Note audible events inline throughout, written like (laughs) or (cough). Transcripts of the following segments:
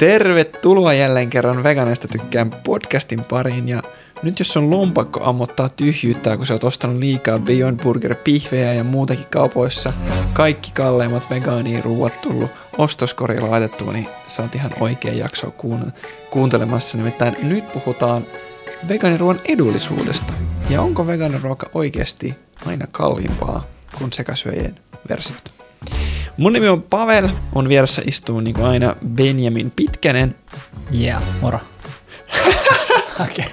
Tervetuloa jälleen kerran Veganeista tykkään podcastin pariin ja nyt jos on lompakko ammottaa tyhjyyttää, kun sä oot ostanut liikaa Beyond Burger pihvejä ja muutakin kaupoissa, kaikki kalleimmat vegaani ruuat tullut ostoskoriin laitettua, niin sä oot ihan oikea jakso kuun- kuuntelemassa. Nimittäin nyt puhutaan vegaaniruoan edullisuudesta. Ja onko vegaaniruoka oikeasti aina kalliimpaa kuin sekasyöjien versiot? Mun nimi on Pavel, on vieressä istuu niin kuin aina Benjamin Pitkänen. Yeah, moro. (laughs) Okei.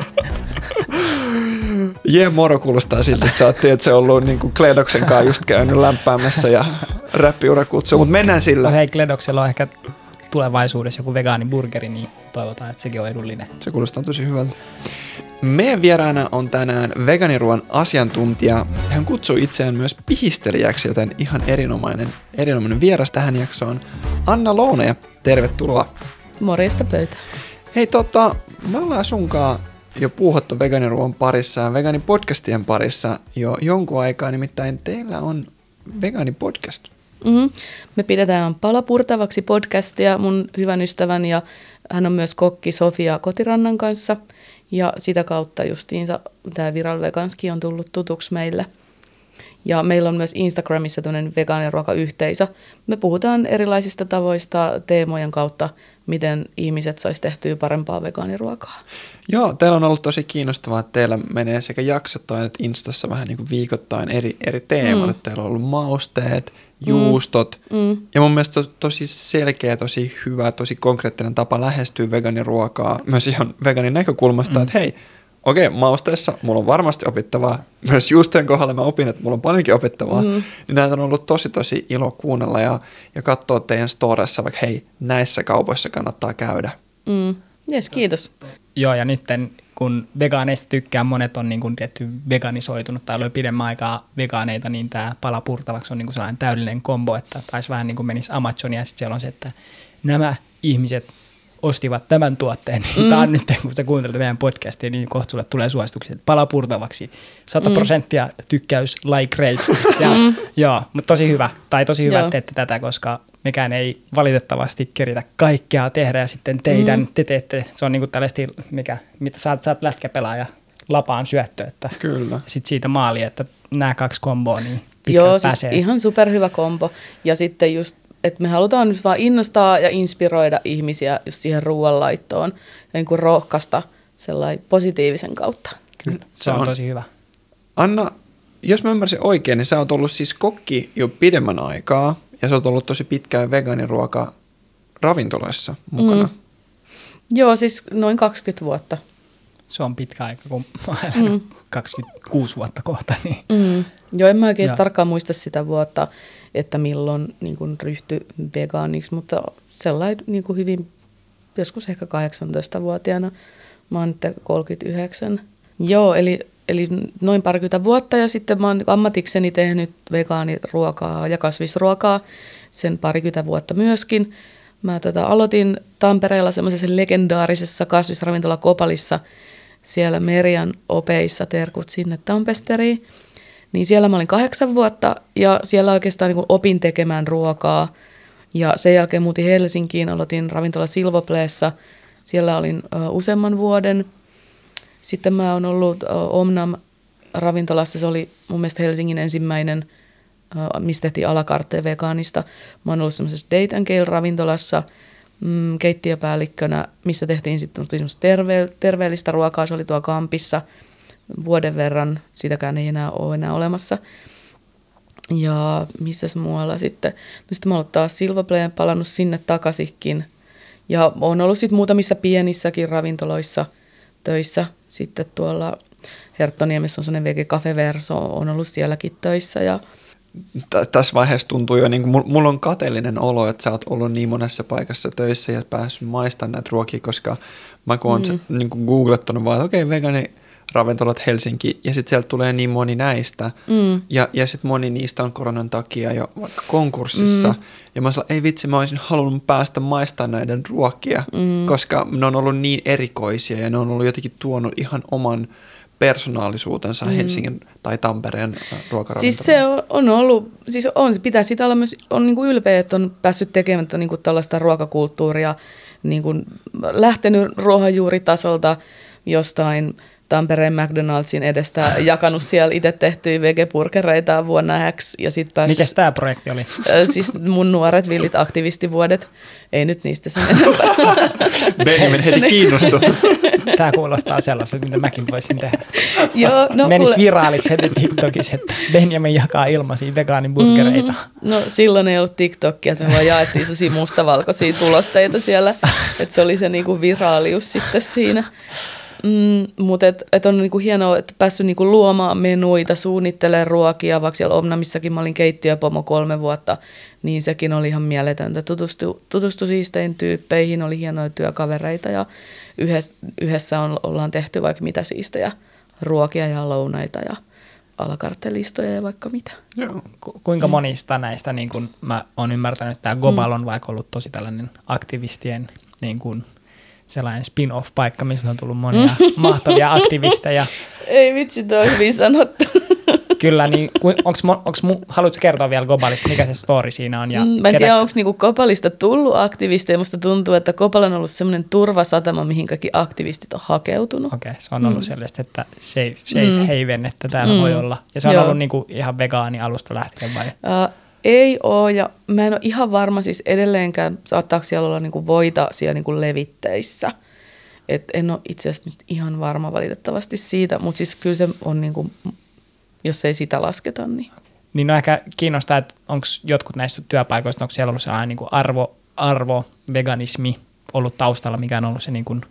Jee, moro kuulostaa siltä, että sä oot se ollut niin kuin Kledoksen kanssa just käynyt lämpäämässä ja räppiura kutsuu, mutta mennään sillä. No hei, Kledoksella on ehkä tulevaisuudessa joku vegaaniburgeri, niin toivotaan, että sekin on edullinen. Se kuulostaa tosi hyvältä. Meidän vieraana on tänään veganiruoan asiantuntija. Hän kutsuu itseään myös pihistelijäksi, joten ihan erinomainen, erinomainen vieras tähän jaksoon. Anna Loone, tervetuloa. Morjesta pöytä. Hei tota, me ollaan sunkaan jo puuhattu veganiruoan parissa ja veganipodcastien parissa jo jonkun aikaa, nimittäin teillä on veganipodcast. Mm-hmm. Me pidetään palapurtavaksi podcastia mun hyvän ystävän ja hän on myös kokki Sofia Kotirannan kanssa – ja sitä kautta justiinsa tämä Viral Veganski on tullut tutuksi meille. Ja meillä on myös Instagramissa tämmöinen vegaaniruokayhteisö. Me puhutaan erilaisista tavoista teemojen kautta, miten ihmiset saisi tehtyä parempaa vegaaniruokaa. Joo, teillä on ollut tosi kiinnostavaa, että teillä menee sekä jaksottain että Instassa vähän niin kuin viikoittain eri, eri teemat. Mm. Teillä on ollut mausteet. Juustot. Mm. Mm. Ja mun mielestä to, tosi selkeä, tosi hyvä, tosi konkreettinen tapa lähestyä vegaaniruokaa myös ihan veganin näkökulmasta, mm. että hei, okei, okay, mausteessa mulla on varmasti opittavaa. Myös juustojen kohdalla mä opin, että mulla on paljonkin opittavaa. Mm. Niin näitä on ollut tosi tosi ilo kuunnella ja, ja katsoa teidän storessa, vaikka hei, näissä kaupoissa kannattaa käydä. Mm. Yes, kiitos. Joo, ja nytten kun vegaaneista tykkää, monet on niin kuin tietty veganisoitunut tai ollut pidemmän aikaa vegaaneita, niin tämä pala purtavaksi on niin kuin sellainen täydellinen kombo, että taisi vähän niin kuin menisi Amazonia ja sitten siellä on se, että nämä ihmiset ostivat tämän tuotteen, (laughs) niin mm. tämä on nyt, kun sä kuuntelet meidän podcastia, niin kohta sulle tulee suositukset, pala purtavaksi, 100 mm. prosenttia tykkäys, like rate, (laughs) ja, mm. joo, mutta tosi hyvä, tai tosi hyvä, että teette tätä, koska mekään ei valitettavasti keritä kaikkea tehdä ja sitten teidän, mm. te teette, se on niinku tällaista, mikä, mitä saat, saat lätkäpelaaja lapaan syöttö, että Kyllä. sitten siitä maali, että nämä kaksi komboa, niin Joo, siis ihan superhyvä kombo. Ja sitten just, että me halutaan nyt vaan innostaa ja inspiroida ihmisiä just siihen ruoanlaittoon ja niin kuin rohkaista sellainen positiivisen kautta. Kyllä, se, se on, on tosi hyvä. Anna, jos mä ymmärsin oikein, niin sä oot ollut siis kokki jo pidemmän aikaa. Ja sä oot ollut tosi pitkään vegaaniruoka ravintoloissa mukana. Mm. Joo, siis noin 20 vuotta. Se on pitkä aika, kun mm. (laughs) 26 vuotta kohta. Niin. Mm. Joo, en mä oikein tarkkaan muista sitä vuotta, että milloin niin kuin ryhtyi vegaaniksi, mutta sellainen niin kuin hyvin, joskus ehkä 18-vuotiaana. Mä oon nyt 39. Joo, eli eli noin parikymmentä vuotta ja sitten mä oon ammatikseni tehnyt vegaaniruokaa ja kasvisruokaa sen parikymmentä vuotta myöskin. Mä tota, aloitin Tampereella semmoisessa legendaarisessa kasvisravintola Kopalissa siellä Merian opeissa, terkut sinne Tampesteriin. Niin siellä mä olin kahdeksan vuotta ja siellä oikeastaan niin opin tekemään ruokaa. Ja sen jälkeen muutin Helsinkiin, aloitin ravintola Silvopleessa. Siellä olin ö, useamman vuoden – sitten mä oon ollut Omnam ravintolassa, se oli mun mielestä Helsingin ensimmäinen, mistä tehtiin alakartteja vegaanista. Mä oon ollut semmoisessa Date and Gale ravintolassa mm, keittiöpäällikkönä, missä tehtiin sitten terve- terveellistä ruokaa. Se oli tuo kampissa vuoden verran, sitäkään ei enää ole enää olemassa. Ja missäs muualla sitten? No sitten mä oon taas Silvapleen palannut sinne takaisinkin. Ja on ollut sitten muutamissa pienissäkin ravintoloissa – töissä. Sitten tuolla Herttoniemessä on sellainen VG Cafe Verso, on ollut sielläkin töissä ja T- tässä vaiheessa tuntuu jo, niin kuin, mulla on kateellinen olo, että sä oot ollut niin monessa paikassa töissä ja päässyt maistamaan näitä ruokia, koska mä kun oon mm. niin kuin googlettanut vaan, että okei, okay, vegani ravintolat Helsinki, ja sitten sieltä tulee niin moni näistä, mm. ja, ja sitten moni niistä on koronan takia jo vaikka konkurssissa, mm. ja mä sanoin, ei vitsi, mä olisin halunnut päästä maistamaan näiden ruokia, mm. koska ne on ollut niin erikoisia, ja ne on ollut jotenkin tuonut ihan oman persoonallisuutensa mm. Helsingin tai Tampereen ruokaravintolaan. Siis se on, on ollut, siis on, pitää sitä olla myös, on niin kuin ylpeä, että on päässyt tekemään niin kuin tällaista ruokakulttuuria niin kuin lähtenyt ruohonjuuritasolta jostain Tampereen McDonaldsin edestä jakanut siellä itse tehtyjä vegepurkereita vuonna X. Ja sit päässyt, Mikäs tämä projekti oli? Siis mun nuoret villit aktivistivuodet. Ei nyt niistä sen enempää. (laughs) Benjamin heti kiinnostui. Tämä kuulostaa sellaiselta, mitä mäkin voisin tehdä. Joo, no, Menis mulle- viraaliksi heti TikTokissa, että Benjamin jakaa ilmaisia vegaaniburgereita. Mm, no silloin ei ollut TikTokia, että me vaan jaettiin sellaisia mustavalkoisia tulosteita siellä, että se oli se niinku viraalius sitten siinä. Mm, mutta et, et on niinku hienoa, että päässyt niinku luomaan menuita, suunnittelemaan ruokia, vaikka siellä Omnamissakin mä olin keittiöpomo kolme vuotta, niin sekin oli ihan mieletöntä. Tutustu, tutustu siistein tyyppeihin, oli hienoja työkavereita ja yhdessä, yhdessä on, ollaan tehty vaikka mitä siistejä ruokia ja lounaita ja alakarttelistoja ja vaikka mitä. Joo. Ku- kuinka monista näistä, niin kun mä oon ymmärtänyt, että tämä Gobal on vaikka ollut tosi tällainen aktivistien niin kun sellainen spin-off-paikka, missä on tullut monia (laughs) mahtavia aktivisteja. Ei vitsi, toi on hyvin sanottu. (laughs) Kyllä, niin onks, onks haluatko kertoa vielä Gobalista, mikä se story siinä on? Ja Mm, Mä en tiedä, onko niinku Kopalista tullut aktivisteja. Musta tuntuu, että Kopal on ollut semmoinen turvasatama, mihin kaikki aktivistit on hakeutunut. Okei, okay, se on ollut mm. sellaista, että safe, safe mm. haven, että täällä mm. Voi olla. Ja se on Joo. ollut niinku ihan vegaani alusta lähtien vai? Ää, ei oo, ja mä en ole ihan varma siis edelleenkään, saattaako siellä olla niinku voita siellä niinku levitteissä. Et en ole itse asiassa nyt ihan varma valitettavasti siitä, mutta siis kyllä se on, niinku, jos ei sitä lasketa, niin Niin no ehkä kiinnostaa, että onko jotkut näistä työpaikoista, onko siellä ollut sellainen niin kuin arvo, arvo, veganismi ollut taustalla, mikä on ollut se niin kuin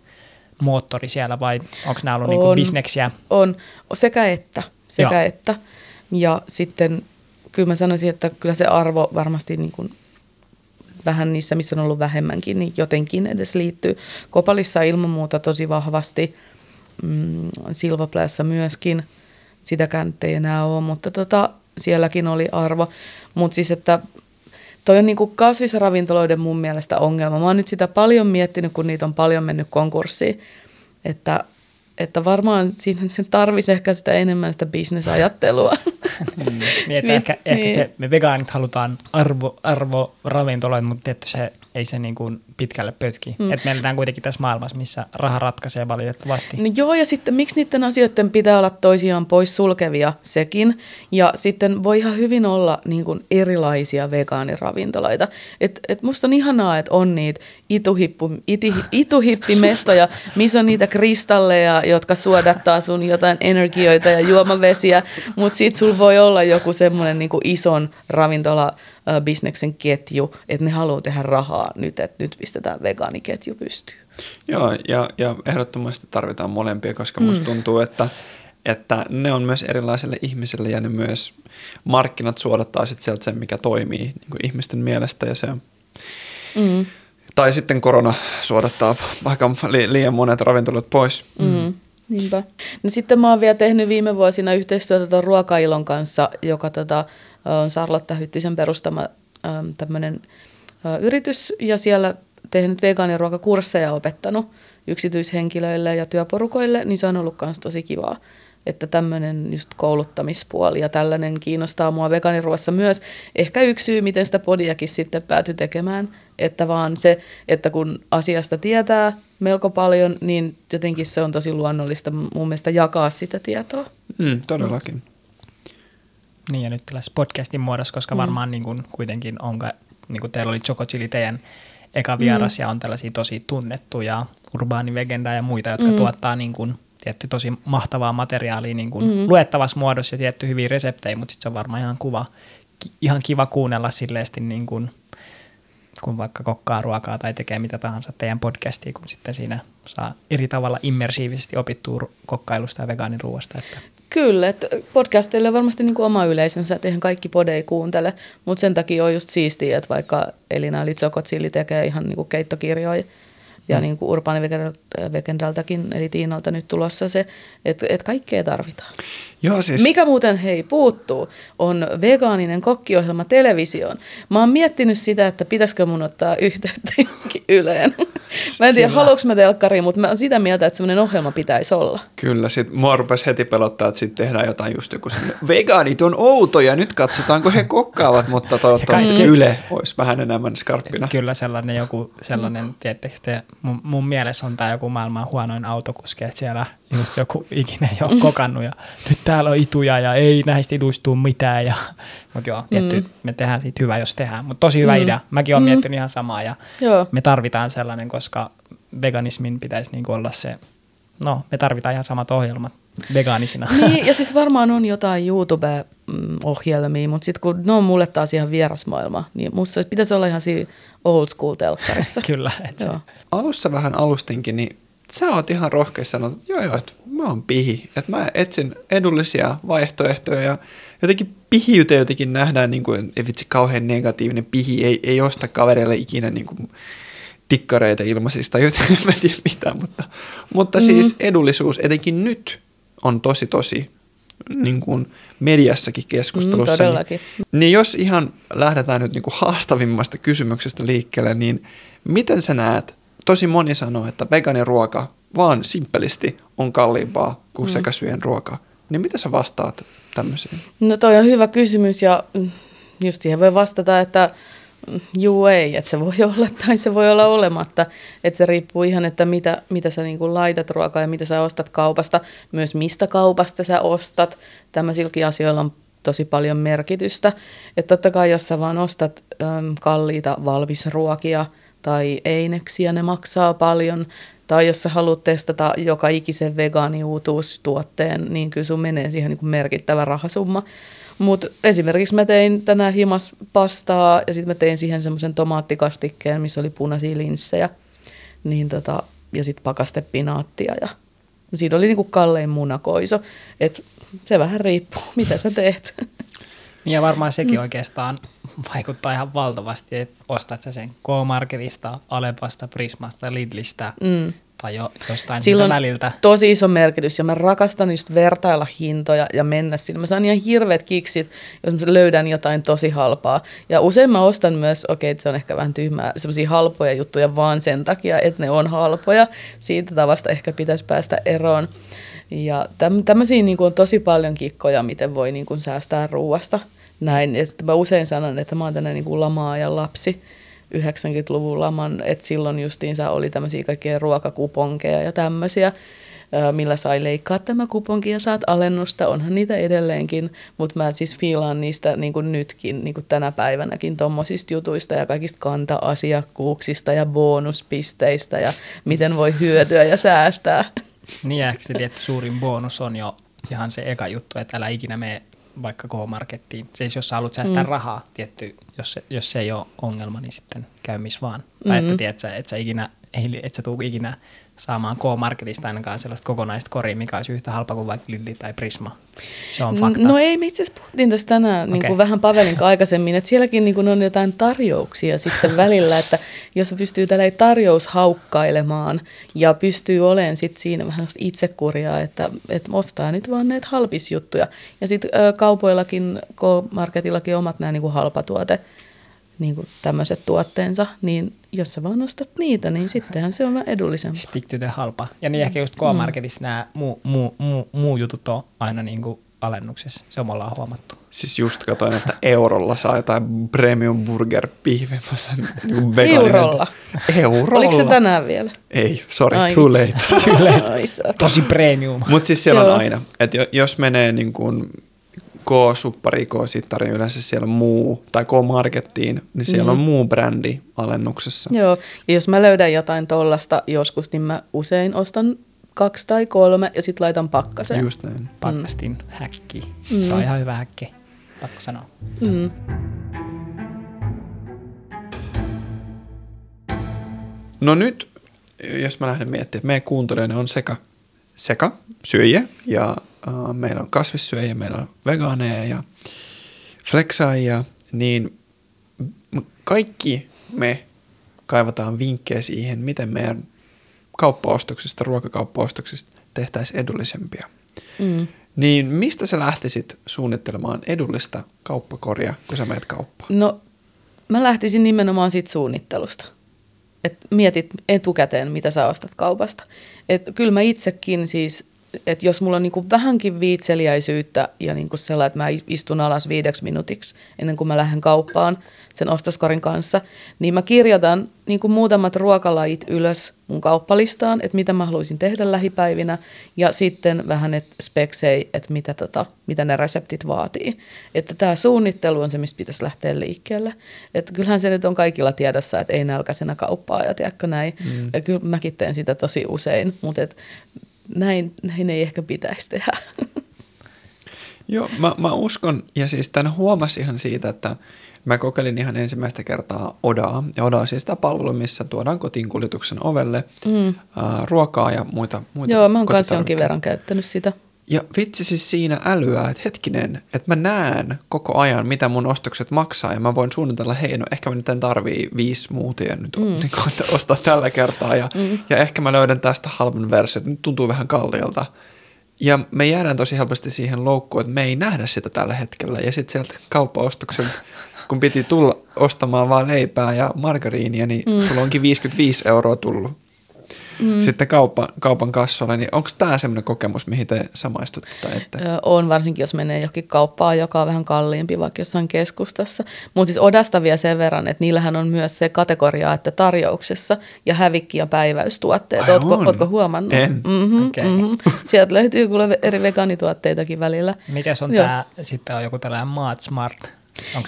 moottori siellä vai onko nämä ollut niin kuin On. bisneksiä? on sekä että, sekä Joo. että. Ja sitten kyllä mä sanoisin, että kyllä se arvo varmasti niin kuin vähän niissä, missä on ollut vähemmänkin, niin jotenkin edes liittyy. Kopalissa ilman muuta tosi vahvasti, mm, Silvaplässä myöskin, sitäkään ei enää ole, mutta tota, sielläkin oli arvo. Mutta siis, että toi on niinku kasvisravintoloiden mun mielestä ongelma. Mä oon nyt sitä paljon miettinyt, kun niitä on paljon mennyt konkurssiin, että, että varmaan siinä sen tarvisi ehkä sitä enemmän sitä bisnesajattelua. (laughs) niin, että Niin, ehkä, ehkä niin. se, me vegaanit halutaan arvo, arvo ravintoloita, mutta että se ei se niin kuin pitkälle pötki. Mm. Että me eletään kuitenkin tässä maailmassa, missä raha ratkaisee valitettavasti. No joo, ja sitten miksi niiden asioiden pitää olla toisiaan pois sulkevia sekin. Ja sitten voi ihan hyvin olla niin kuin erilaisia vegaaniravintoloita. Et, et musta on ihanaa, että on niitä ituhippu, iti, ituhippimestoja, missä on niitä kristalleja, jotka suodattaa sun jotain energioita ja juomavesiä. Mutta sitten sulla voi olla joku semmoinen niin ison ravintola bisneksen ketju, että ne haluaa tehdä rahaa nyt, että nyt pistetään vegaaniketju pystyyn. Joo, ja, ja ehdottomasti tarvitaan molempia, koska musta tuntuu, että, että ne on myös erilaiselle ihmiselle ja ne myös markkinat suodattaa sit sieltä sen, mikä toimii niin kuin ihmisten mielestä ja se Mm. tai sitten korona suodattaa li, liian monet ravintolat pois. Mm. Niinpä. No sitten mä oon vielä tehnyt viime vuosina yhteistyötä tuon Ruokailon kanssa, joka tota, on Sarlotta Hyttisen perustama tämmöinen yritys, ja siellä tehnyt vegaaniruokakursseja opettanut yksityishenkilöille ja työporukoille, niin se on ollut myös tosi kivaa. Että tämmöinen just kouluttamispuoli ja tällainen kiinnostaa mua vegaaniruoassa myös. Ehkä yksi syy, miten sitä podiakin sitten päätyi tekemään, että vaan se, että kun asiasta tietää melko paljon, niin jotenkin se on tosi luonnollista mun mielestä jakaa sitä tietoa. Mm, todellakin. Niin ja nyt tällaisessa podcastin muodossa, koska mm. varmaan niin kuin kuitenkin on, niin kuin teillä oli Choco Chili teidän eka vieras mm. ja on tällaisia tosi tunnettuja urbaanivegendaa ja muita, jotka mm. tuottaa niin kuin, tietty tosi mahtavaa materiaalia niin kuin mm. luettavassa muodossa ja tietty hyviä reseptejä, mutta sitten se on varmaan ihan, kuva, ihan kiva kuunnella silleesti niin kuin, kun vaikka kokkaa ruokaa tai tekee mitä tahansa teidän podcastia, kun sitten siinä saa eri tavalla immersiivisesti opittua kokkailusta ja vegaaniruuasta. Että Kyllä, että podcasteille on varmasti niin kuin oma yleisönsä, että eihän kaikki podei kuuntele, mutta sen takia on just siistiä, että vaikka Elina Litsokotsili tekee ihan niin kuin keittokirjoja Ja mm. niin kuin Urbaani Vegendaltakin, eli Tiinalta nyt tulossa se, että, että kaikkea tarvitaan. Joo, siis... Mikä muuten hei puuttuu, on vegaaninen kokkiohjelma televisioon. Mä oon miettinyt sitä, että pitäisikö mun ottaa yhteyttä yleen. mä en tiedä, haluanko mä telkkariin, mutta mä oon sitä mieltä, että semmoinen ohjelma pitäisi olla. Kyllä, sit mua rupesi heti pelottaa, että sitten tehdään jotain just joku vegaanit on outoja, nyt katsotaanko he kokkaavat, mutta toivottavasti kaikki... Yle olisi vähän enemmän skarppina. Kyllä sellainen joku, sellainen, mm. tiettekö te, mun, mun mielessä on tämä joku maailman huonoin autokuski, että siellä just joku ikinä ei ole kokannut ja nyt täällä on ituja ja ei näistä iduista tule mitään. Ja, (laughs) mutta joo, tietty, mm. me tehdään siitä hyvä, jos tehdään. Mutta tosi hyvä mm. idea. Mäkin olen mm. miettinyt ihan samaa ja joo. me tarvitaan sellainen, koska veganismin pitäisi niinku olla se, no me tarvitaan ihan samat ohjelmat vegaanisina. (laughs) Niin, ja (laughs) siis varmaan on jotain YouTube-ohjelmia, mutta sitten kun ne on mulle taas ihan vierasmaailma, niin musta pitäisi olla ihan siinä old school telkkarissa. Kyllä. Et se. Alussa vähän alustinkin, niin sä oot ihan rohkeasti sanonut, että joo joo, että mä oon pihi. Että mä etsin edullisia vaihtoehtoja ja jotenkin pihiyte jotenkin nähdään, niin kuin, ei vitsi kauhean negatiivinen pihi, ei, ei osta kavereille ikinä niin kuin, tikkareita ilmaisista, joten (laughs) en mä tiedä mitä, mutta, mutta siis mm. siis edullisuus etenkin nyt on tosi tosi niin kuin mediassakin keskustelussa. Mm, todellakin. Niin, niin jos ihan lähdetään nyt niin kuin haastavimmasta kysymyksestä liikkeelle, niin miten sä näet, tosi moni sanoo, että vegaaniruoka vaan simppelisti on kalliimpaa kuin mm. sekasyön ruoka. Niin mitä sä vastaat tämmöisiin? No toi on hyvä kysymys ja just siihen voi vastata, että juu ei, että se voi olla (laughs) tai se voi olla olematta. Että se riippuu ihan, että mitä, mitä sä niin laitat ruokaa ja mitä sä ostat kaupasta, myös mistä kaupasta sä ostat. Tämmöisilläkin asioilla on tosi paljon merkitystä. Että totta kai jos sä vaan ostat äm, kalliita valmisruokia tai eineksiä, ne maksaa paljon. Tai jos sä haluat testata joka ikisen vegaaniuutuustuotteen, niin kyllä sun menee siihen niin kuin merkittävä rahasumma. Mutta esimerkiksi mä tein tänään himas pastaa ja sitten mä tein siihen semmoisen tomaattikastikkeen, missä oli punaisia linssejä. Niin tota, ja sitten pakastepinaattia ja siinä oli niinku kallein munakoiso. Et se vähän riippuu, (laughs) mitä sä teet. Niin ja varmaan sekin oikeastaan vaikuttaa ihan valtavasti, että ostat sä sen K-Marketista, Alepasta, Prismasta, Lidlistä, mm tai jo, jostain Silloin väliltä. tosi iso merkitys ja mä rakastan just vertailla hintoja ja mennä sinne. Mä saan ihan hirveät kiksit, jos mä löydän jotain tosi halpaa. Ja usein mä ostan myös, okei, okay, se on ehkä vähän tyhmää, semmoisia halpoja juttuja vaan sen takia, että ne on halpoja. Siitä tavasta ehkä pitäisi päästä eroon. Ja täm, tämmöisiä niin on tosi paljon kikkoja, miten voi niin kuin säästää ruuasta. Näin. Ja sitten mä usein sanon, että mä oon tänne niin kuin lamaa lapsi 90-luvun laman, että silloin justiinsa oli tämmöisiä kaikkia ruokakuponkeja ja tämmöisiä, millä sai leikkaa tämä kuponki ja saat alennusta, onhan niitä edelleenkin, mutta mä siis fiilaan niistä niin kuin nytkin, niin kuin tänä päivänäkin tuommoisista jutuista ja kaikista kanta-asiakkuuksista ja bonuspisteistä ja miten voi hyötyä ja säästää. Niin ehkä se tietty suurin bonus on jo ihan se eka juttu, että älä ikinä mene vaikka K-markettiin. Siis jos sä haluat säästää mm. rahaa, tietty, jos se, jos se ei ole ongelma, niin sitten käy missä vaan. Mm-hmm. Tai että, mm. tiedät, että sä ikinä, et sä tuu ikinä saamaan K-Marketista ainakaan sellaista kokonaista koria, mikä olisi yhtä halpa kuin vaikka Lilli tai Prisma. Se on fakta. No ei, me itse asiassa puhuttiin tästä tänään okay. niin kuin vähän Pavelin aikaisemmin, että sielläkin niin kuin on jotain tarjouksia sitten (laughs) välillä, että jos pystyy tällä tarjoushaukkailemaan ja pystyy olemaan sitten siinä vähän itsekuria, että, että ostaa nyt vaan näitä halpisjuttuja. Ja sitten kaupoillakin, K-marketillakin omat nämä niin kuin halpatuote niin kuin tämmöiset tuotteensa, niin jos sä vaan ostat niitä, niin sittenhän se on vähän edullisempaa. Stick to the halpa. Ja niin ehkä just K-Marketissa mm. nämä muu, muu, muu, muu jutut on aina niin kuin alennuksessa. Se on me ollaan huomattu. Siis just katsoin, että eurolla saa jotain premium burger pihve. Niin eurolla? Eurolla. Oliko se tänään vielä? Ei, sorry, Ai, too late. (laughs) too late. Tosi premium. Mutta siis siellä on aina. Että jos menee niin kuin K-suppari, K-sittari, yleensä siellä on muu, tai K-markettiin, niin siellä mm. on muu brändi alennuksessa. Joo, ja jos mä löydän jotain tollasta joskus, niin mä usein ostan kaksi tai kolme ja sitten laitan pakkaseen. Just näin. Pakkastin mm. häkki. Mm. Se on ihan hyvä häkki, pakko sanoa. Mm. No nyt, jos mä lähden miettimään, että meidän kuuntelijoiden on sekä, sekä syöjä ja uh, meillä on kasvissyöjiä, meillä on vegaaneja ja flexaajia, niin kaikki me kaivataan vinkkejä siihen, miten meidän kauppaostoksista, ruokakauppaostoksista tehtäisiin edullisempia. Mm. Niin mistä sä lähtisit suunnittelemaan edullista kauppakoria, kun sä menet kauppaan? No, mä lähtisin nimenomaan siitä suunnittelusta. Et mietit etukäteen, mitä sä ostat kaupasta. Et kyllä mä itsekin siis, että jos mulla on niinku vähänkin viitseliäisyyttä ja niinku sellainen, että mä istun alas viideksi minuutiksi ennen kuin mä lähden kauppaan sen ostoskorin kanssa, niin mä kirjoitan niinku muutamat ruokalajit ylös mun kauppalistaan, että mitä mä haluaisin tehdä lähipäivinä ja sitten vähän et speksei, että mitä, tota, mitä ne reseptit vaatii. Että tämä suunnittelu on se, mistä pitäisi lähteä liikkeelle. Että kyllähän se nyt on kaikilla tiedossa, että ei nälkäisenä kauppaa ja tiedätkö näin. Mm. Ja kyllä mäkin teen sitä tosi usein, mutta et näin, näin ei ehkä pitäisi tehdä. Joo, mä, mä uskon, ja siis tämän huomasin ihan siitä, että mä kokeilin ihan ensimmäistä kertaa Odaa. Ja Oda on siis tämä palvelu, missä tuodaan kotiin kuljetuksen ovelle mm. uh, ruokaa ja muita, muita Joo, mä oon kanssa jonkin verran käyttänyt sitä. Ja vitsi siis siinä älyää, että hetkinen, että mä näen koko ajan, mitä mun ostokset maksaa ja mä voin suunnitella, hei no ehkä mä nyt en tarvii viisi muutia nyt mm. (laughs) niin kuin, ostaa tällä kertaa ja, mm. ja ehkä mä löydän tästä halvan versio, nyt tuntuu vähän kalliilta. Ja me jäädään tosi helposti siihen loukkuun, että me ei nähdä sitä tällä hetkellä ja sitten sieltä kauppaostoksen, kun piti tulla ostamaan vaan leipää ja margariinia, niin mm. sulla onkin 55 euroa tullut mm. sitten kaupan, kaupan kassoilla, niin onko tämä semmoinen kokemus, mihin te samaistutte? Tai että? on, varsinkin jos menee johonkin kauppaan, joka on vähän kalliimpi, vaikka jossain keskustassa. Mutta siis Odasta vielä sen verran, että niillähän on myös se kategoria, että tarjouksessa ja hävikki- ja päiväystuotteet. Ootko, ootko huomannut? En. Mm-hmm, okay. mm-hmm. Sieltä löytyy kuule eri vegaanituotteitakin välillä. Mikä on tämä, sitten on joku tällainen Maat Smart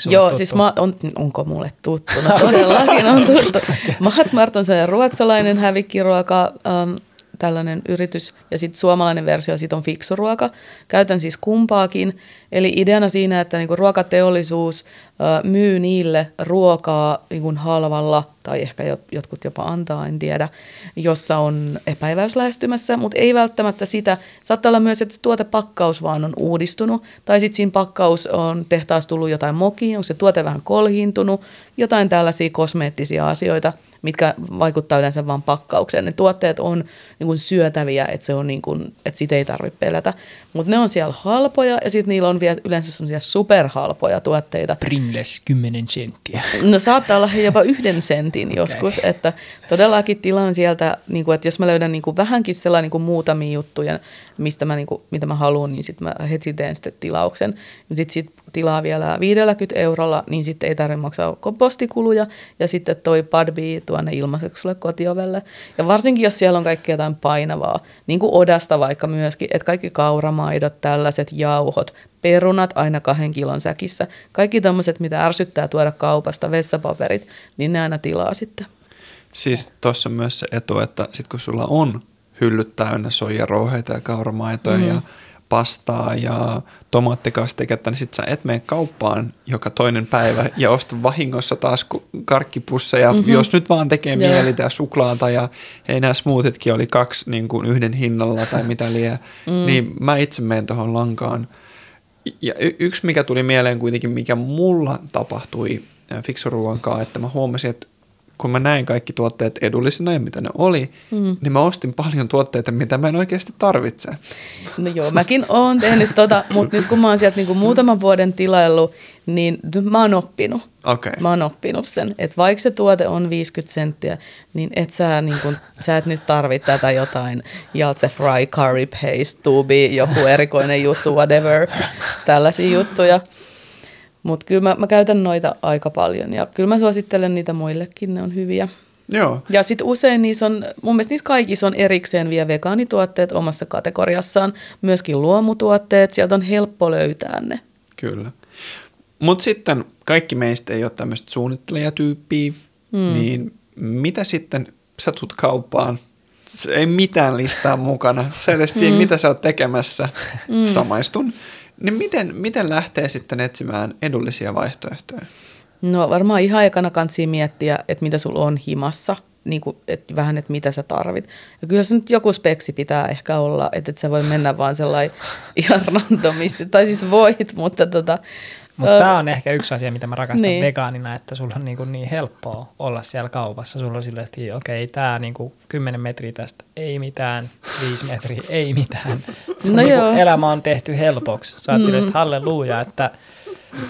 Joo, tuttu? siis mä, on, onko mulle tuttu? No todellakin on tuttu. (laughs) Mahatsmart on se ruotsalainen hävikkiruoka, ähm, tällainen yritys, ja sitten suomalainen versio sit on fiksuruoka. Käytän siis kumpaakin. Eli ideana siinä, että niinku ruokateollisuus ö, myy niille ruokaa niinku halvalla, tai ehkä jotkut jopa antaa, en tiedä, jossa on epäiväys lähestymässä, mutta ei välttämättä sitä. Saattaa olla myös, että tuotepakkaus vaan on uudistunut, tai sitten siinä pakkaus on tehtaas tullut jotain mokia, onko se tuote vähän kolhiintunut, jotain tällaisia kosmeettisia asioita – mitkä vaikuttaa yleensä vain pakkaukseen. Ne tuotteet on niin kuin syötäviä, että, se on niin kuin, että sitä ei tarvitse pelätä. Mutta ne on siellä halpoja ja sitten niillä on vielä yleensä sellaisia superhalpoja tuotteita. Pringles 10 senttiä. No saattaa olla jopa yhden sentin okay. joskus, että todellakin tilaan sieltä, niin kuin, että jos mä löydän niin kuin vähänkin sellainen niin kuin muutamia juttuja, mistä mä, niin kuin, mitä mä haluan, niin sitten mä heti teen sitten tilauksen. Sitten sit tilaa vielä 50 eurolla, niin sitten ei tarvitse maksaa postikuluja ja sitten toi Padbi tuonne ilmaiseksi sulle kotiovelle. Ja varsinkin, jos siellä on kaikki jotain painavaa, niin kuin Odasta vaikka myöskin, että kaikki kauramaidot, tällaiset jauhot, perunat aina kahden kilon säkissä, kaikki tämmöiset, mitä ärsyttää tuoda kaupasta, vessapaperit, niin ne aina tilaa sitten. Siis tuossa myös se etu, että sit kun sulla on hyllyt täynnä soijarouheita ja kauramaitoja mm. ja pastaa ja tomaattikastiketta, niin sit sä et mene kauppaan joka toinen päivä ja osta vahingossa taas karkkipusseja, mm-hmm. jos nyt vaan tekee yeah. mieli tai suklaata ja hei nämä smoothitkin oli kaksi niin kuin yhden hinnalla tai mitä (laughs) liian, mm. niin mä itse menen tuohon lankaan. Ja y- yksi mikä tuli mieleen kuitenkin, mikä mulla tapahtui fiksuruuan kanssa, että mä huomasin, että kun mä näin kaikki tuotteet edullisina ja mitä ne oli, mm. niin mä ostin paljon tuotteita, mitä mä en oikeasti tarvitse. No joo, mäkin oon tehnyt tota, mutta nyt kun mä oon sieltä niinku muutaman vuoden tilaillut, niin nyt mä oon oppinut. Okay. Mä oon oppinut sen, että vaikka se tuote on 50 senttiä, niin et sä, niin kun, sä et nyt tarvitse tätä jotain Jaltse Fry Curry Paste, tubi, joku erikoinen juttu, whatever, tällaisia juttuja. Mutta kyllä mä, mä käytän noita aika paljon ja kyllä mä suosittelen niitä muillekin, ne on hyviä. Joo. Ja sitten usein niissä on, mun mielestä niissä kaikissa on erikseen vielä vegaanituotteet omassa kategoriassaan, myöskin luomutuotteet, sieltä on helppo löytää ne. Kyllä. Mutta sitten kaikki meistä ei ole tämmöistä suunnittelijatyyppiä, mm. niin mitä sitten sä tulet kauppaan, ei mitään listaa mukana, sä edes tiedä, mm. mitä sä oot tekemässä, mm. samaistun. Niin miten, miten lähtee sitten etsimään edullisia vaihtoehtoja? No varmaan ihan ekana kansi miettiä, että mitä sulla on himassa, niin kuin, että vähän, että mitä sä tarvit. Ja kyllä se nyt joku speksi pitää ehkä olla, että et sä voi mennä vaan sellainen ihan randomisti, tai siis voit, (laughs) mutta tota, Mutta Ö, tämä on ehkä yksi asia, mitä mä rakastan Niin. vegaanina, että sulla on niin, niin helppoa olla siellä kaupassa. Sulla on silleen, että okei, tämä niin 10 metriä tästä, ei mitään, 5 metriä, ei mitään. (laughs) Sun No niin joo. elämä on tehty helpoksi. Sä oot Mm. mm. silleen, että halleluja, että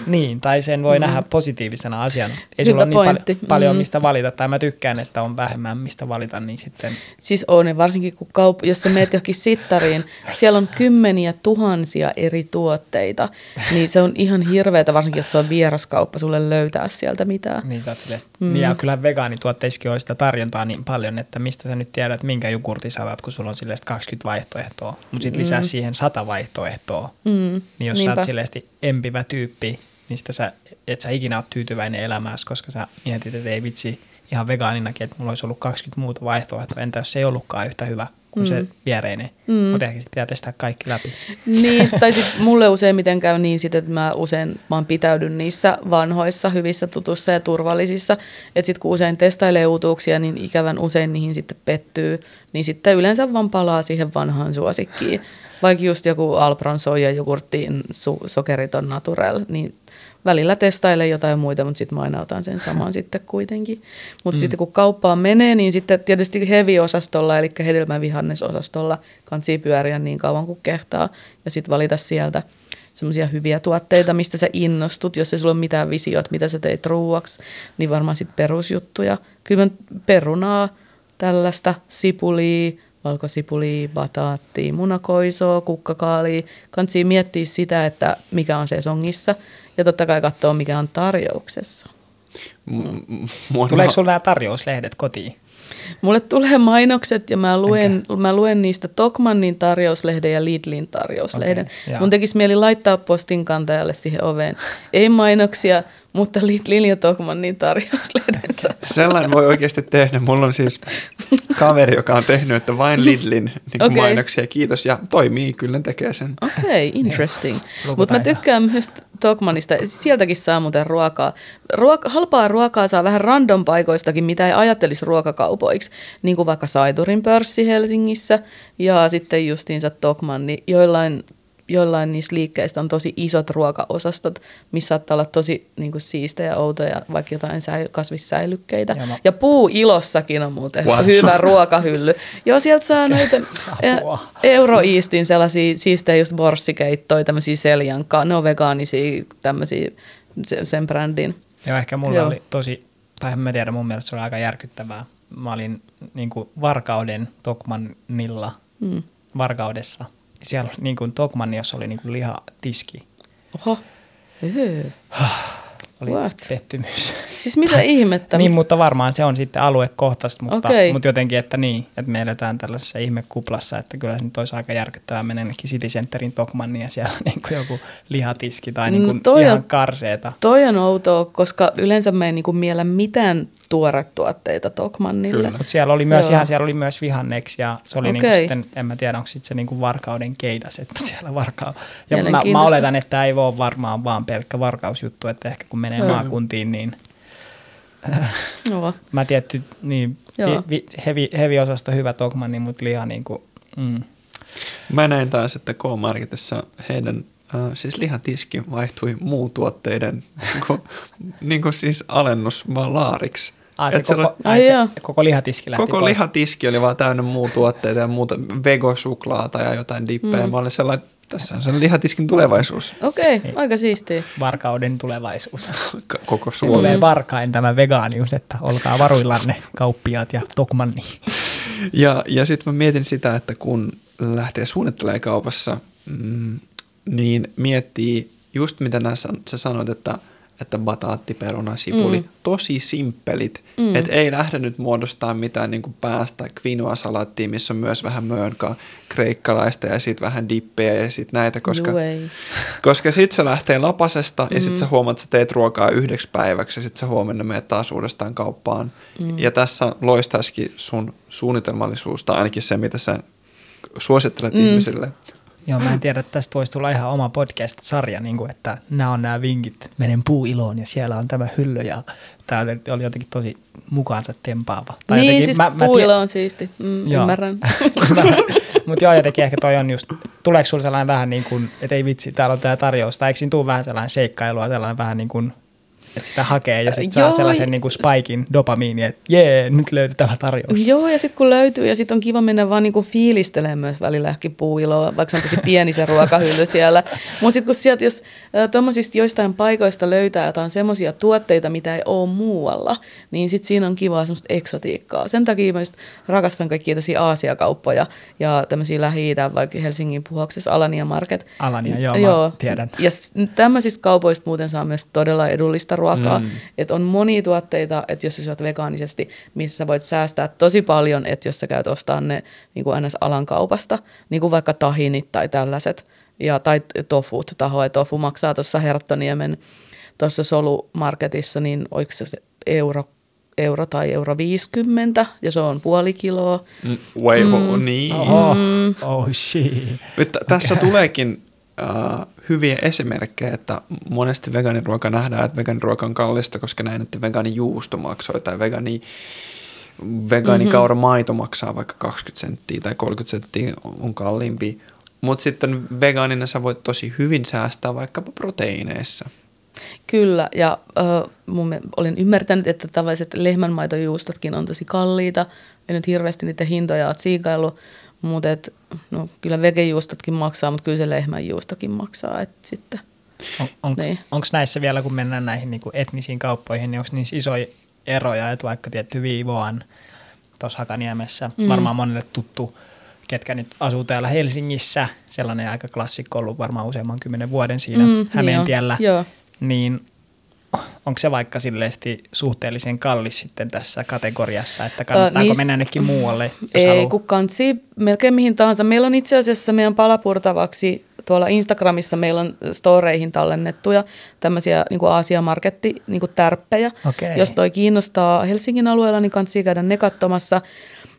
niin, tai sen voi mm. nähdä positiivisena asiana. Ei Hyvä sulla ole niin pal- paljon Mm. mistä valita, tai mä tykkään, että on vähemmän mistä valita, niin sitten Siis on, varsinkin kun kaup- jos sä meet johonkin sittariin, siellä on kymmeniä tuhansia eri tuotteita, niin se on ihan hirveätä, varsinkin jos se on vieraskauppa, sulle löytää sieltä mitään. Niin sä oot silleen, Mm. mm. ja kyllä vegaanituotteissakin on sitä tarjontaa niin paljon, että mistä sä nyt tiedät, minkä jogurtin sä otat, kun sulla on silleen 20 vaihtoehtoa, mutta sitten lisää Mm. siihen 100 vaihtoehtoa. Mm, Niin jos sä niinpä. oot silleen empivä tyyppi, niin sitä sä, et sä ikinä oot tyytyväinen elämääsi, koska sä mietit, että ei vitsi ihan vegaaninakin, että mulla olisi ollut 20 muuta vaihtoehtoa, entä jos se ei ollutkaan yhtä hyvä kuin mm. se viereinen. Mm. Mm. Mutta ehkä sitten pitää testaa kaikki läpi. (laughs) Niin, (laughs) tai sitten mulle useimmiten käy niin sit, että mä usein vaan pitäydyn niissä vanhoissa, hyvissä, tutussa ja turvallisissa. Että sitten kun usein testailee uutuuksia, niin ikävän usein niihin sitten pettyy. Niin sitten yleensä vaan palaa siihen vanhaan suosikkiin. Vaikka just joku Alpron soijajogurtti, su- sokeriton naturel, niin välillä testailee jotain muita, mutta sitten mä aina otan sen saman (laughs) sitten kuitenkin. Mutta mm. sitten kun kauppaan menee, niin sitten tietysti heavy-osastolla, eli hedelmävihannesosastolla kansi pyöriä niin kauan kuin kehtaa ja sitten valita sieltä semmoisia hyviä tuotteita, mistä sä innostut, jos ei sulla ole mitään visiot, mitä sä teit ruuaksi, niin varmaan sitten perusjuttuja. Kyllä perunaa, tällaista sipulia, valkosipulia, bataattia, munakoisoa, kukkakaalia. Kansi miettiä sitä, että mikä on sesongissa ja totta kai katsoa, mikä on tarjouksessa. M- Tuleeko sulla nämä tarjouslehdet kotiin? Mulle tulee mainokset ja mä luen, mä luen niistä Tokmannin tarjouslehden ja Lidlin tarjouslehden. Okay. Mun tekisi mieli laittaa postin kantajalle siihen oveen. Ei mainoksia, mutta Lidlin ja Tokmannin tarjouslehdensä. Sellainen voi oikeasti tehdä. Mulla on siis kaveri, joka on tehnyt, että vain Lidlin niin okay. mainoksia, kiitos, ja toimii, kyllä tekee sen. Okei, okay, interesting. Mutta mä tykkään myös Tokmanista. Sieltäkin saa muuten ruokaa. Ruoka, halpaa ruokaa saa vähän random paikoistakin, mitä ei ajattelisi ruokakaupoiksi. Niin kuin vaikka Saiturin pörssi Helsingissä ja sitten justiinsa Tokman, niin joillain joillain niistä liikkeistä on tosi isot ruokaosastot, missä saattaa olla tosi niin kuin, siistejä, outoja, vaikka jotain säily, kasvissäilykkeitä. Joo, mä- Ja puuilossakin on muuten What? hyvä (laughs) ruokahylly. Joo, sieltä saa näitä (laughs) Apua. Euroeastin sellaisia siistejä just borssikeittoja, tämmöisiä seljankaa, ne on vegaanisia tämmöisiä se- sen brändin. Joo, ehkä mulla Joo. Oli tosi, tai en mä tiedä, mun mielestä se oli aika järkyttävää. Mä olin niin kuin Varkauden Tokmannilla, Mm. Varkaudessa. Siellä niin kuin Tokmanni, jossa oli niin kuin lihatiski. Oho. Öö. Oli What? pettymys. Siis mitä ihmettä? niin, mutta varmaan se on sitten aluekohtaista, mutta, Okei. mutta jotenkin, että niin, että me eletään tällaisessa ihmekuplassa, että kyllä se nyt olisi aika järkyttävää mennä jonnekin City Centerin Tokmanniin ja siellä on (laughs) niin kuin joku lihatiski tai niin No kuin toi ihan on- karseeta. Toi on outoa, koska yleensä mä en niinku miellä mitään tuoretuotteita Tokmannille. Kyllä. Mutta siellä oli myös Joo. ihan, siellä oli myös vihanneksi ja se oli Okei. niinku sitten, en mä tiedä, onko sitten se niinku varkauden keidas, että siellä varkaa. Ja mä, mä oletan, että tämä ei ole varmaan vaan pelkkä varkausjuttu, että ehkä kun menee Joo. maakuntiin, niin Joo. mä tietty, niin Joo. vi, hevi, hevi-osasto hyvä Tokmanni, mutta liha niinku, mm. Mä näin taas, että K-Marketissa heidän äh, siis lihatiski vaihtui muutuotteiden niin kuin, niin kuin siis alennus vaan laariksi. Ai, se Et koko, Ai ai, se, koko lihatiski lähti Koko pois. lihatiski oli vaan täynnä muutuotteita ja muuta vegosuklaata ja jotain dippejä. Mm. Mä olin sellainen, tässä on sen lihatiskin tulevaisuus. Okei, Niin. aika siistiä. Varkauden tulevaisuus. K- koko Se Suomi. tulee varkain tämä vegaanius, että olkaa varuillanne kauppiaat ja Tokmanni. Ja, ja sitten mä mietin sitä, että kun lähtee suunnittelemaan kaupassa, mm, niin miettii just mitä nää sä sanoit, että, että bataatti, peruna, sipuli, Mm. tosi simppelit. Mm. Että ei lähde nyt muodostaa mitään niin päästä quinoa-salaattia, missä on myös vähän möönkaa kreikkalaista ja sitten vähän dippejä ja sitten näitä, koska, ei. (laughs) koska sitten se lähtee lapasesta ja Mm. sitten sä huomaat, että sä teet ruokaa yhdeksi päiväksi ja sitten sä huomenna menet taas uudestaan kauppaan. Mm. Ja tässä loistaisikin sun suunnitelmallisuus, tai ainakin se, mitä sä suosittelet mm. ihmisille. Joo, mä en tiedä, että tästä voisi tulla ihan oma podcast-sarja, niin kuin, että nämä on nämä vinkit, menen puuiloon ja siellä on tämä hyllö ja tämä oli jotenkin tosi mukaansa tempaava. Tai niin, jotenkin, siis mä, puuilo on siisti, mm, ymmärrän. (laughs) Mutta joo, jotenkin ehkä toi on just, tuleeko sulla sellainen vähän niin kuin, että ei vitsi, täällä on tämä tarjous, tai eikö siinä tule vähän sellainen seikkailua, sellainen vähän niin kuin että sitä hakee ja sitten saa sellaisen niin kuin spaikin dopamiini, että jee, nyt löytyy tämä tarjous. Joo, ja sitten kun löytyy, ja sitten on kiva mennä vaan niin kuin fiilistelemään myös välillä ehkä puuiloa, vaikka se on tosi pieni se ruokahylly siellä. Mutta sitten kun sieltä, jos tuommoisista joistain paikoista löytää jotain semmoisia tuotteita, mitä ei ole muualla, niin sitten siinä on kivaa semmoista eksotiikkaa. Sen takia mä just rakastan kaikkia tämmöisiä Aasiakauppoja ja tämmöisiä lähi vaikka Helsingin puhuksessa Alania Market. Alania, joo, joo. tiedän. Ja tämmöisistä kaupoista muuten saa myös todella edullista ruokaa. Mm. Että on monia tuotteita, että jos sä syöt vegaanisesti, missä sä voit säästää tosi paljon, että jos sä käyt ostaa ne niin kuin aina alan kaupasta, niin kuin vaikka tahinit tai tällaiset, ja, tai tofut, taho, että tofu maksaa tuossa Herttoniemen tuossa solumarketissa, niin oliko se euro euro tai euro 50 ja se on puoli kiloa. Mm, way, mm. niin. Oh, oh shit. Okay. Tässä tuleekin uh, hyviä esimerkkejä, että monesti vegaaniruoka nähdään, että vegaaniruoka on kallista, koska näin, että vegaanijuusto maksoi tai vegaani, vegaanikaura mm-hmm. maito maksaa vaikka 20 senttiä tai 30 senttiä on kalliimpi. Mutta sitten vegaanina sä voit tosi hyvin säästää vaikkapa proteiineissa. Kyllä, ja äh, mun, olen ymmärtänyt, että tavalliset lehmänmaitojuustotkin on tosi kalliita. En nyt hirveästi niiden hintoja ole siikaillut, mutta no, kyllä vegejuustotkin maksaa, mutta kyllä se lehmänjuustokin maksaa. Et sitten, on, onko niin. näissä vielä, kun mennään näihin niin kuin etnisiin kauppoihin, niin onko niissä isoja eroja, että vaikka tietty Viivoan tuossa Hakaniemessä, mm. varmaan monelle tuttu, ketkä nyt asuu täällä Helsingissä, sellainen aika klassikko ollut varmaan useamman kymmenen vuoden siinä mm, Hämeentiellä, joo. niin onko se vaikka silleesti suhteellisen kallis sitten tässä kategoriassa, että kannattaako uh, mennä nytkin muualle? Ei, haluaa? kun kansi melkein mihin tahansa. Meillä on itse asiassa meidän palapurtavaksi tuolla Instagramissa meillä on storeihin tallennettuja tämmöisiä niin kuin Aasia Marketti niin kuin tärppejä. Okay. Jos toi kiinnostaa Helsingin alueella, niin kannattaa käydä ne katsomassa.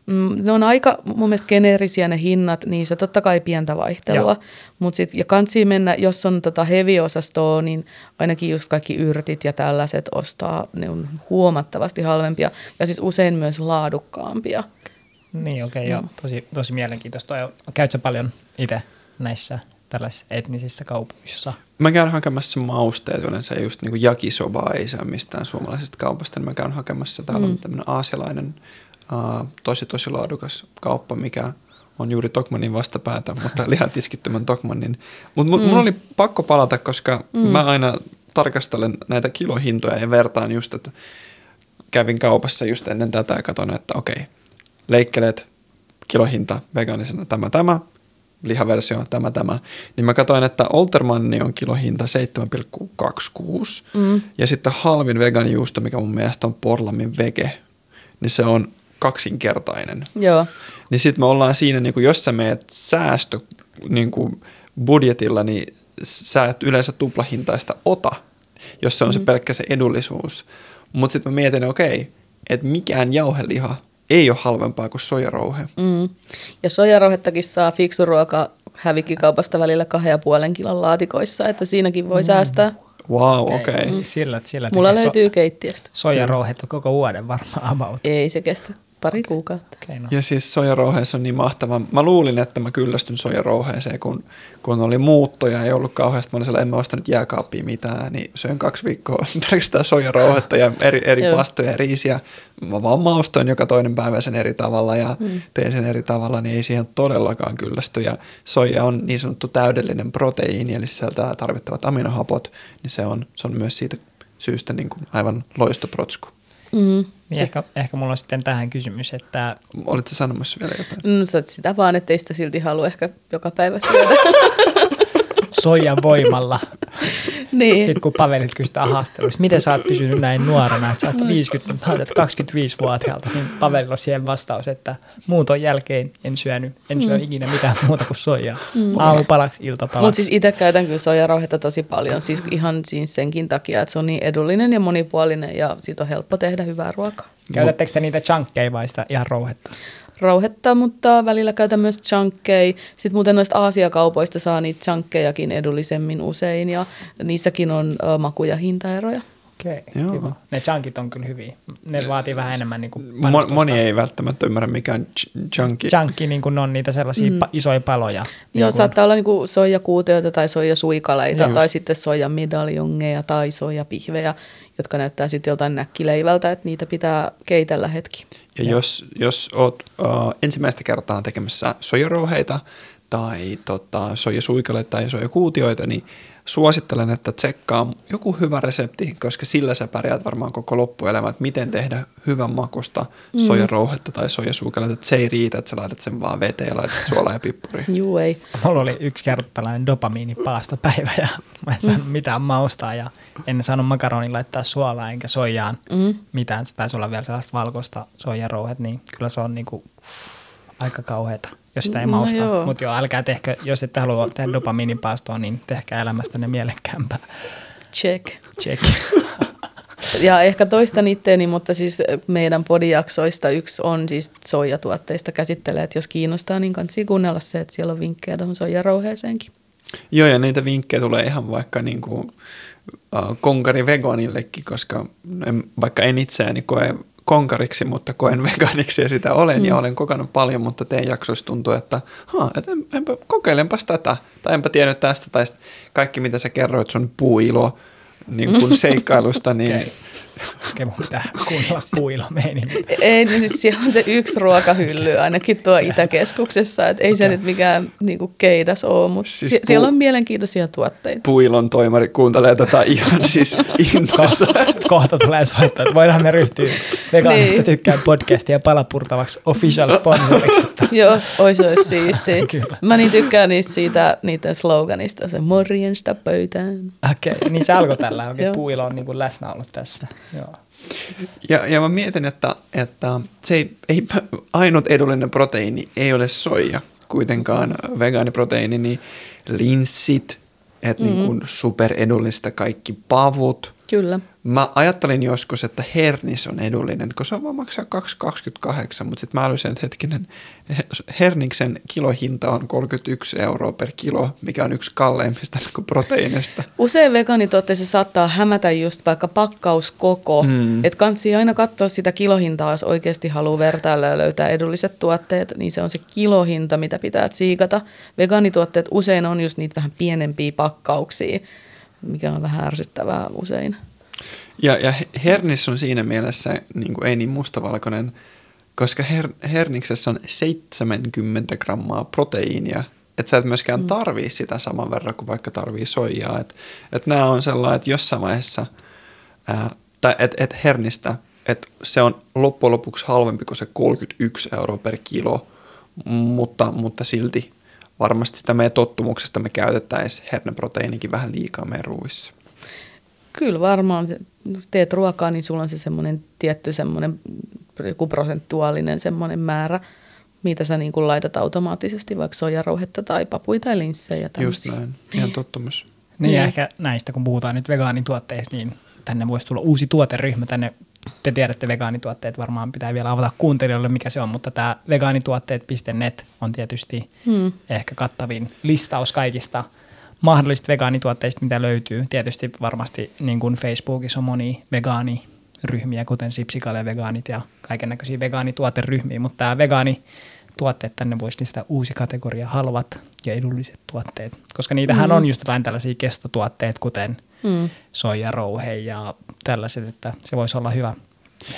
Mm, ne on aika mun mielestä geneerisiä ne hinnat, niin se totta kai pientä vaihtelua. Mut sit, ja kansi mennä, jos on tota heavy-osastoa, niin ainakin just kaikki yrtit ja tällaiset ostaa, ne on huomattavasti halvempia ja siis usein myös laadukkaampia. Niin, okei, okay, mm. joo. Tosi, tosi mielenkiintoista. Käytkö paljon itse näissä tällaisissa etnisissä kaupoissa? Mä käyn hakemassa mausteet yleensä just niin kuin jakisobaa ei saa mistään suomalaisesta kaupasta, niin mä käyn hakemassa. Täällä mm. on tämmöinen aasialainen uh, tosi tosi laadukas kauppa, mikä on juuri Tokmanin vastapäätä, mutta lihatiskittymän Tokmanin. Mutta mm. mun oli pakko palata, koska mm. mä aina tarkastelen näitä kilohintoja ja vertaan just, että kävin kaupassa just ennen tätä ja katson, että okei, leikkeleet, kilohinta vegaanisena tämä tämä, lihaversio tämä tämä, niin mä katsoin, että Oltermanni on kilohinta 7,26 mm. ja sitten halvin vegaanijuusto, mikä mun mielestä on Porlamin vege, niin se on kaksinkertainen. Joo. Niin sitten me ollaan siinä, niin kuin jos sä meet säästö niin kuin budjetilla, niin sä et yleensä tuplahintaista ota, jos se on mm. se pelkkä se edullisuus. Mutta sitten mä mietin, okei, okay, että mikään jauheliha ei ole halvempaa kuin sojarouhe. Mm. Ja sojarouhettakin saa fiksu ruoka hävikkikaupasta välillä kahden ja puolen kilon laatikoissa, että siinäkin voi mm. säästää. Wow, okei. Okay. Okay. Sillä, sillä Mulla löytyy so- keittiöstä. Sojarouhetta koko vuoden varmaan about. Ei se kestä. Pari kuukautta. Okay, no. Ja siis sojarouheessa on niin mahtava. Mä luulin, että mä kyllästyn sojarouheeseen, kun, kun oli muuttoja, ei ollut kauheasti. Mä olin siellä, en mä ostanut jääkaappia mitään, niin söin kaksi viikkoa (laughs) pelkästään sojarouhetta ja eri, eri pastoja ja riisiä. Mä vaan maustoin joka toinen päivä sen eri tavalla ja mm. tein sen eri tavalla, niin ei siihen todellakaan kyllästy. Ja soija on niin sanottu täydellinen proteiini, eli sisältää tarvittavat aminohapot, niin se on, se on myös siitä syystä niin kuin aivan loistoprotsku. Mm. Niin ehkä, ehkä mulla on sitten tähän kysymys, että... Olitko sanomassa vielä jotain? No sä sitä vaan, ettei sitä silti halua ehkä joka päivä syödä. (laughs) Soijan voimalla. (laughs) niin. Sitten kun Pavelit kysytään haastattelussa, miten sä oot pysynyt näin nuorena, että sä oot 50, 25-vuotiaalta, niin Pavelilla on siihen vastaus, että muuton jälkeen en syönyt, en syö mm. ikinä mitään muuta kuin soijaa. Mm. Aamupalaksi, iltapalaksi. Mutta siis itse käytän kyllä soijarauhetta tosi paljon, siis ihan siis senkin takia, että se on niin edullinen ja monipuolinen ja siitä on helppo tehdä hyvää ruokaa. Käytättekö te niitä chunkkeja vai sitä ihan rouhetta? Rouhetta, mutta välillä käytän myös chunkkeja. Sitten muuten noista Aasiakaupoista saa niitä chunkkejakin edullisemmin usein ja niissäkin on ö, maku- ja hintaeroja. Okei, Joo. kiva. Ne chunkit on kyllä hyviä. Ne vaatii vähän enemmän niin kuin Mo- moni ei välttämättä ymmärrä, mikä on ch- chunky. Chunky, niin kuin on niitä sellaisia mm. pa- isoja paloja. Joo, niin kuin, saattaa olla niinku soijakuutioita tai soijasuikaleita Just. tai sitten soijamedaljongeja tai soijapihvejä, jotka näyttää sitten joltain näkkileivältä, että niitä pitää keitellä hetki. Ja jos, jos oot uh, ensimmäistä kertaa tekemässä sojarouheita tai tota, sojasuikaleita tai sojakuutioita, niin suosittelen, että tsekkaa joku hyvä resepti, koska sillä sä pärjäät varmaan koko loppuelämä, että miten tehdä hyvän makusta mm. sojarouhetta tai sojasuikaleita. Että se ei riitä, että sä laitat sen vaan veteen ja laitat suolaa ja pippuri. (laughs) Juu, ei. Mulla oli yksi kerta tällainen dopamiinipaastopäivä ja mä en saanut Mm. mitään maustaa ja en saanut makaronin laittaa suolaa enkä soijaan Mm. mitään. Se taisi olla vielä sellaista valkoista soijarouhet, niin kyllä se on niinku aika kauheata, jos sitä ei No mausta. joo. Mutta joo, älkää tehkö, jos ette halua tehdä dopamiinipaastoa, niin tehkää elämästänne mielekkäämpää. Check. Check. (laughs) Ja ehkä toistan itteeni, mutta siis meidän podijaksoista yksi on siis soijatuotteista käsittelee, että jos kiinnostaa, niin kannattaa kuunnella se, että siellä on vinkkejä tuohon soijarouheeseenkin. Joo, ja niitä vinkkejä tulee ihan vaikka niin kuin, uh, konkari vegaanillekin, koska en, vaikka en itseäni koe konkariksi, mutta koen (laughs) vegaaniksi ja sitä olen mm. ja olen kokenut paljon, mutta teidän jaksoissa tuntuu, että et en, enpä, kokeilenpas tätä tai enpä tiennyt tästä tai kaikki mitä sä kerroit sun puuilo niin kuin (laughs) seikkailusta, niin Okei. Okei, mun pitää kuunnella meininki. Ei, niin siis siellä on se yksi ruokahylly ainakin tuo Itäkeskuksessa, että ei se nyt mikään niinku keidas ole, mutta Siis puu- siellä on mielenkiintoisia tuotteita. puilon toimari kuuntelee tätä ihan (laughs) siis innossa. Kohta, kohta tulee soittaa, että voidaan me ryhtyä vegaanista Niin. tykkään podcastia palapurtavaksi official sponsoriksi. Että (laughs) Joo, ois ois siistiä. (laughs) Kyllä. Mä niin tykkään niistä siitä, niiden sloganista, se morjensta pöytään. Okei, okay, niin se alkoi tällä. Joo. puilo on niin kuin läsnä ollut tässä. Joo. Ja, ja mä mietin, että, että se ei, ei, ainut edullinen proteiini ei ole soija kuitenkaan vegaaniproteiini, niin linssit, että mm-hmm. niin kuin superedullista kaikki pavut. Kyllä. Mä ajattelin joskus, että hernis on edullinen, koska se on vaan maksaa 2,28, mutta sitten mä älysin, että hetkinen, herniksen kilohinta on 31 euroa per kilo, mikä on yksi kalleimmista niin proteiineista. Usein vegaanituotteissa saattaa hämätä just vaikka pakkauskoko. Mm. Että kansi aina katsoa sitä kilohintaa, jos oikeasti haluaa vertailla ja löytää edulliset tuotteet, niin se on se kilohinta, mitä pitää siikata. Vegaanituotteet usein on just niitä vähän pienempiä pakkauksia, mikä on vähän ärsyttävää usein. Ja, ja hernis on siinä mielessä niin kuin ei niin mustavalkoinen, koska her, herniksessä on 70 grammaa proteiinia. Että sä et myöskään Mm. tarvii sitä saman verran kuin vaikka tarvii soijaa. Että et nämä on sellainen, että jossain vaiheessa, ää, tai että et hernistä, että se on loppujen lopuksi halvempi kuin se 31 euroa per kilo, mutta, mutta silti varmasti sitä meidän tottumuksesta me käytettäisiin herneproteiinikin vähän liikaa meidän ruuissa. Kyllä varmaan, se, jos teet ruokaa, niin sulla on se semmoinen tietty semmoinen joku prosentuaalinen semmoinen määrä, mitä sä niin kuin laitat automaattisesti, vaikka soijarouhetta tai papuita tai linssejä. Just näin, ihan tottumus. Niin ja Niin. ehkä näistä, kun puhutaan nyt vegaanituotteista, niin tänne voisi tulla uusi tuoteryhmä tänne. Te tiedätte vegaanituotteet, varmaan pitää vielä avata kuuntelijoille, mikä se on, mutta tämä vegaanituotteet.net on tietysti Hmm. ehkä kattavin listaus kaikista mahdollisista vegaanituotteista, mitä löytyy. Tietysti varmasti niin kuin Facebookissa on moni vegaaniryhmiä, kuten Sipsikale vegaanit ja kaiken näköisiä vegaanituoteryhmiä, mutta tämä vegaanituotteet tänne voisi lisätä uusi kategoria, halvat ja edulliset tuotteet, koska niitähän Mm. on just jotain tällaisia kestotuotteet, kuten Hmm. soijarouhe ja tällaiset, että se voisi olla hyvä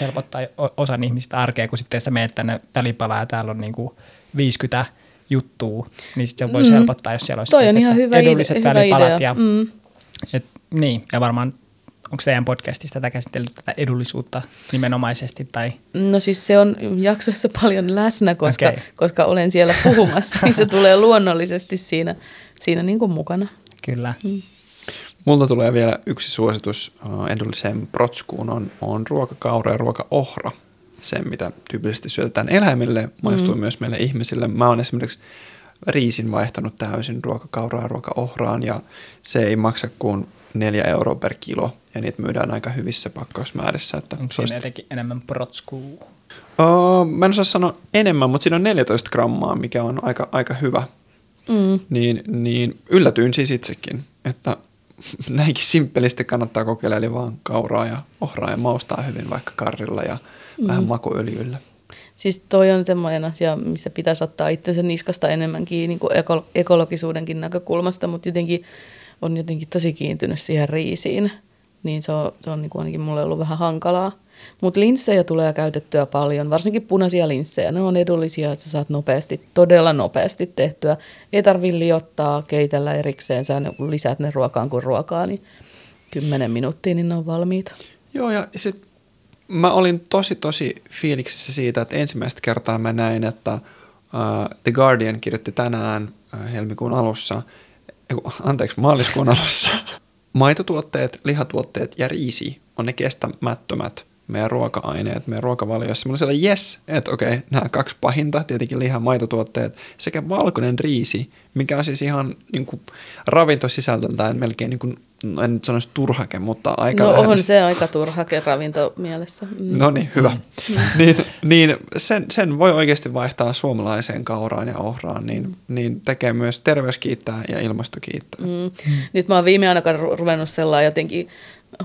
helpottaa osan ihmistä arkea, kun sitten sä meet tänne välipalaan ja täällä on niinku 50 juttua, niin sitten se voisi Mm. helpottaa, jos siellä olisi Toi on ihan hyvä, edulliset ide- hyvä välipalat. idea. Ja, Mm. et, niin, ja varmaan onko teidän podcastissa tätä käsitellyt tätä edullisuutta nimenomaisesti? Tai, No siis se on jaksoissa paljon läsnä, koska, Okei. koska olen siellä puhumassa, niin se tulee luonnollisesti siinä, siinä niin kuin mukana. kyllä. Multa tulee vielä yksi suositus edulliseen protskuun on, on ruokakaura ja ruokaohra. Se, mitä tyypillisesti syötetään eläimille, maistuu mm. myös meille ihmisille. Mä oon esimerkiksi riisin vaihtanut täysin ruokakauraa ruokaohraan ja se ei maksa kuin neljä euroa per kilo, ja niitä myydään aika hyvissä pakkausmäärissä. Että Onko se olisi- siinä jotenkin enemmän protskuu? Oh, mä en osaa sanoa enemmän, mutta siinä on 14 grammaa, mikä on aika, aika hyvä. Mm. Niin, niin yllätyin siis itsekin, että näinkin simppelisti kannattaa kokeilla, eli vaan kauraa ja ohraa ja maustaa hyvin vaikka karrilla ja mm. vähän makuöljyllä. Siis toi on semmoinen asia, missä pitäisi ottaa itsensä niskasta enemmän kiinni kuin eko- ekologisuudenkin näkökulmasta, mutta jotenkin on jotenkin tosi kiintynyt siihen riisiin. Niin se on, se on niin kuin ainakin mulle ollut vähän hankalaa. Mutta linssejä tulee käytettyä paljon, varsinkin punaisia linssejä. Ne on edullisia, että sä saat nopeasti, todella nopeasti tehtyä. Ei tarvi liottaa, keitellä erikseen. Sä lisäät ne ruokaan kuin ruokaa, niin 10 minuuttia, niin ne on valmiita. Joo, ja sit mä olin tosi, tosi fiiliksissä siitä, että ensimmäistä kertaa mä näin, että uh, The Guardian kirjoitti tänään uh, helmikuun alussa, (laughs) anteeksi, maaliskuun alussa, (laughs) maitotuotteet, lihatuotteet ja riisi on ne kestämättömät meidän ruoka-aineet, meidän ruokavalioissa. Mä olin sellainen, yes, että okei, nämä kaksi pahinta, tietenkin liha, maitotuotteet sekä valkoinen riisi, mikä on siis ihan niin kuin, ravintosisältöltään melkein, niin kuin, no en nyt sanoisi turhake, mutta aika No lähellä on se aika turhake ravinto mielessä. Mm. No niin, hyvä. Mm. (laughs) niin niin sen, sen voi oikeasti vaihtaa suomalaiseen kauraan ja ohraan, niin, niin tekee myös terveys kiittää ja ilmasto kiittää. Mm. Nyt mä oon viime ainakaan ru- ruvennut sellainen jotenkin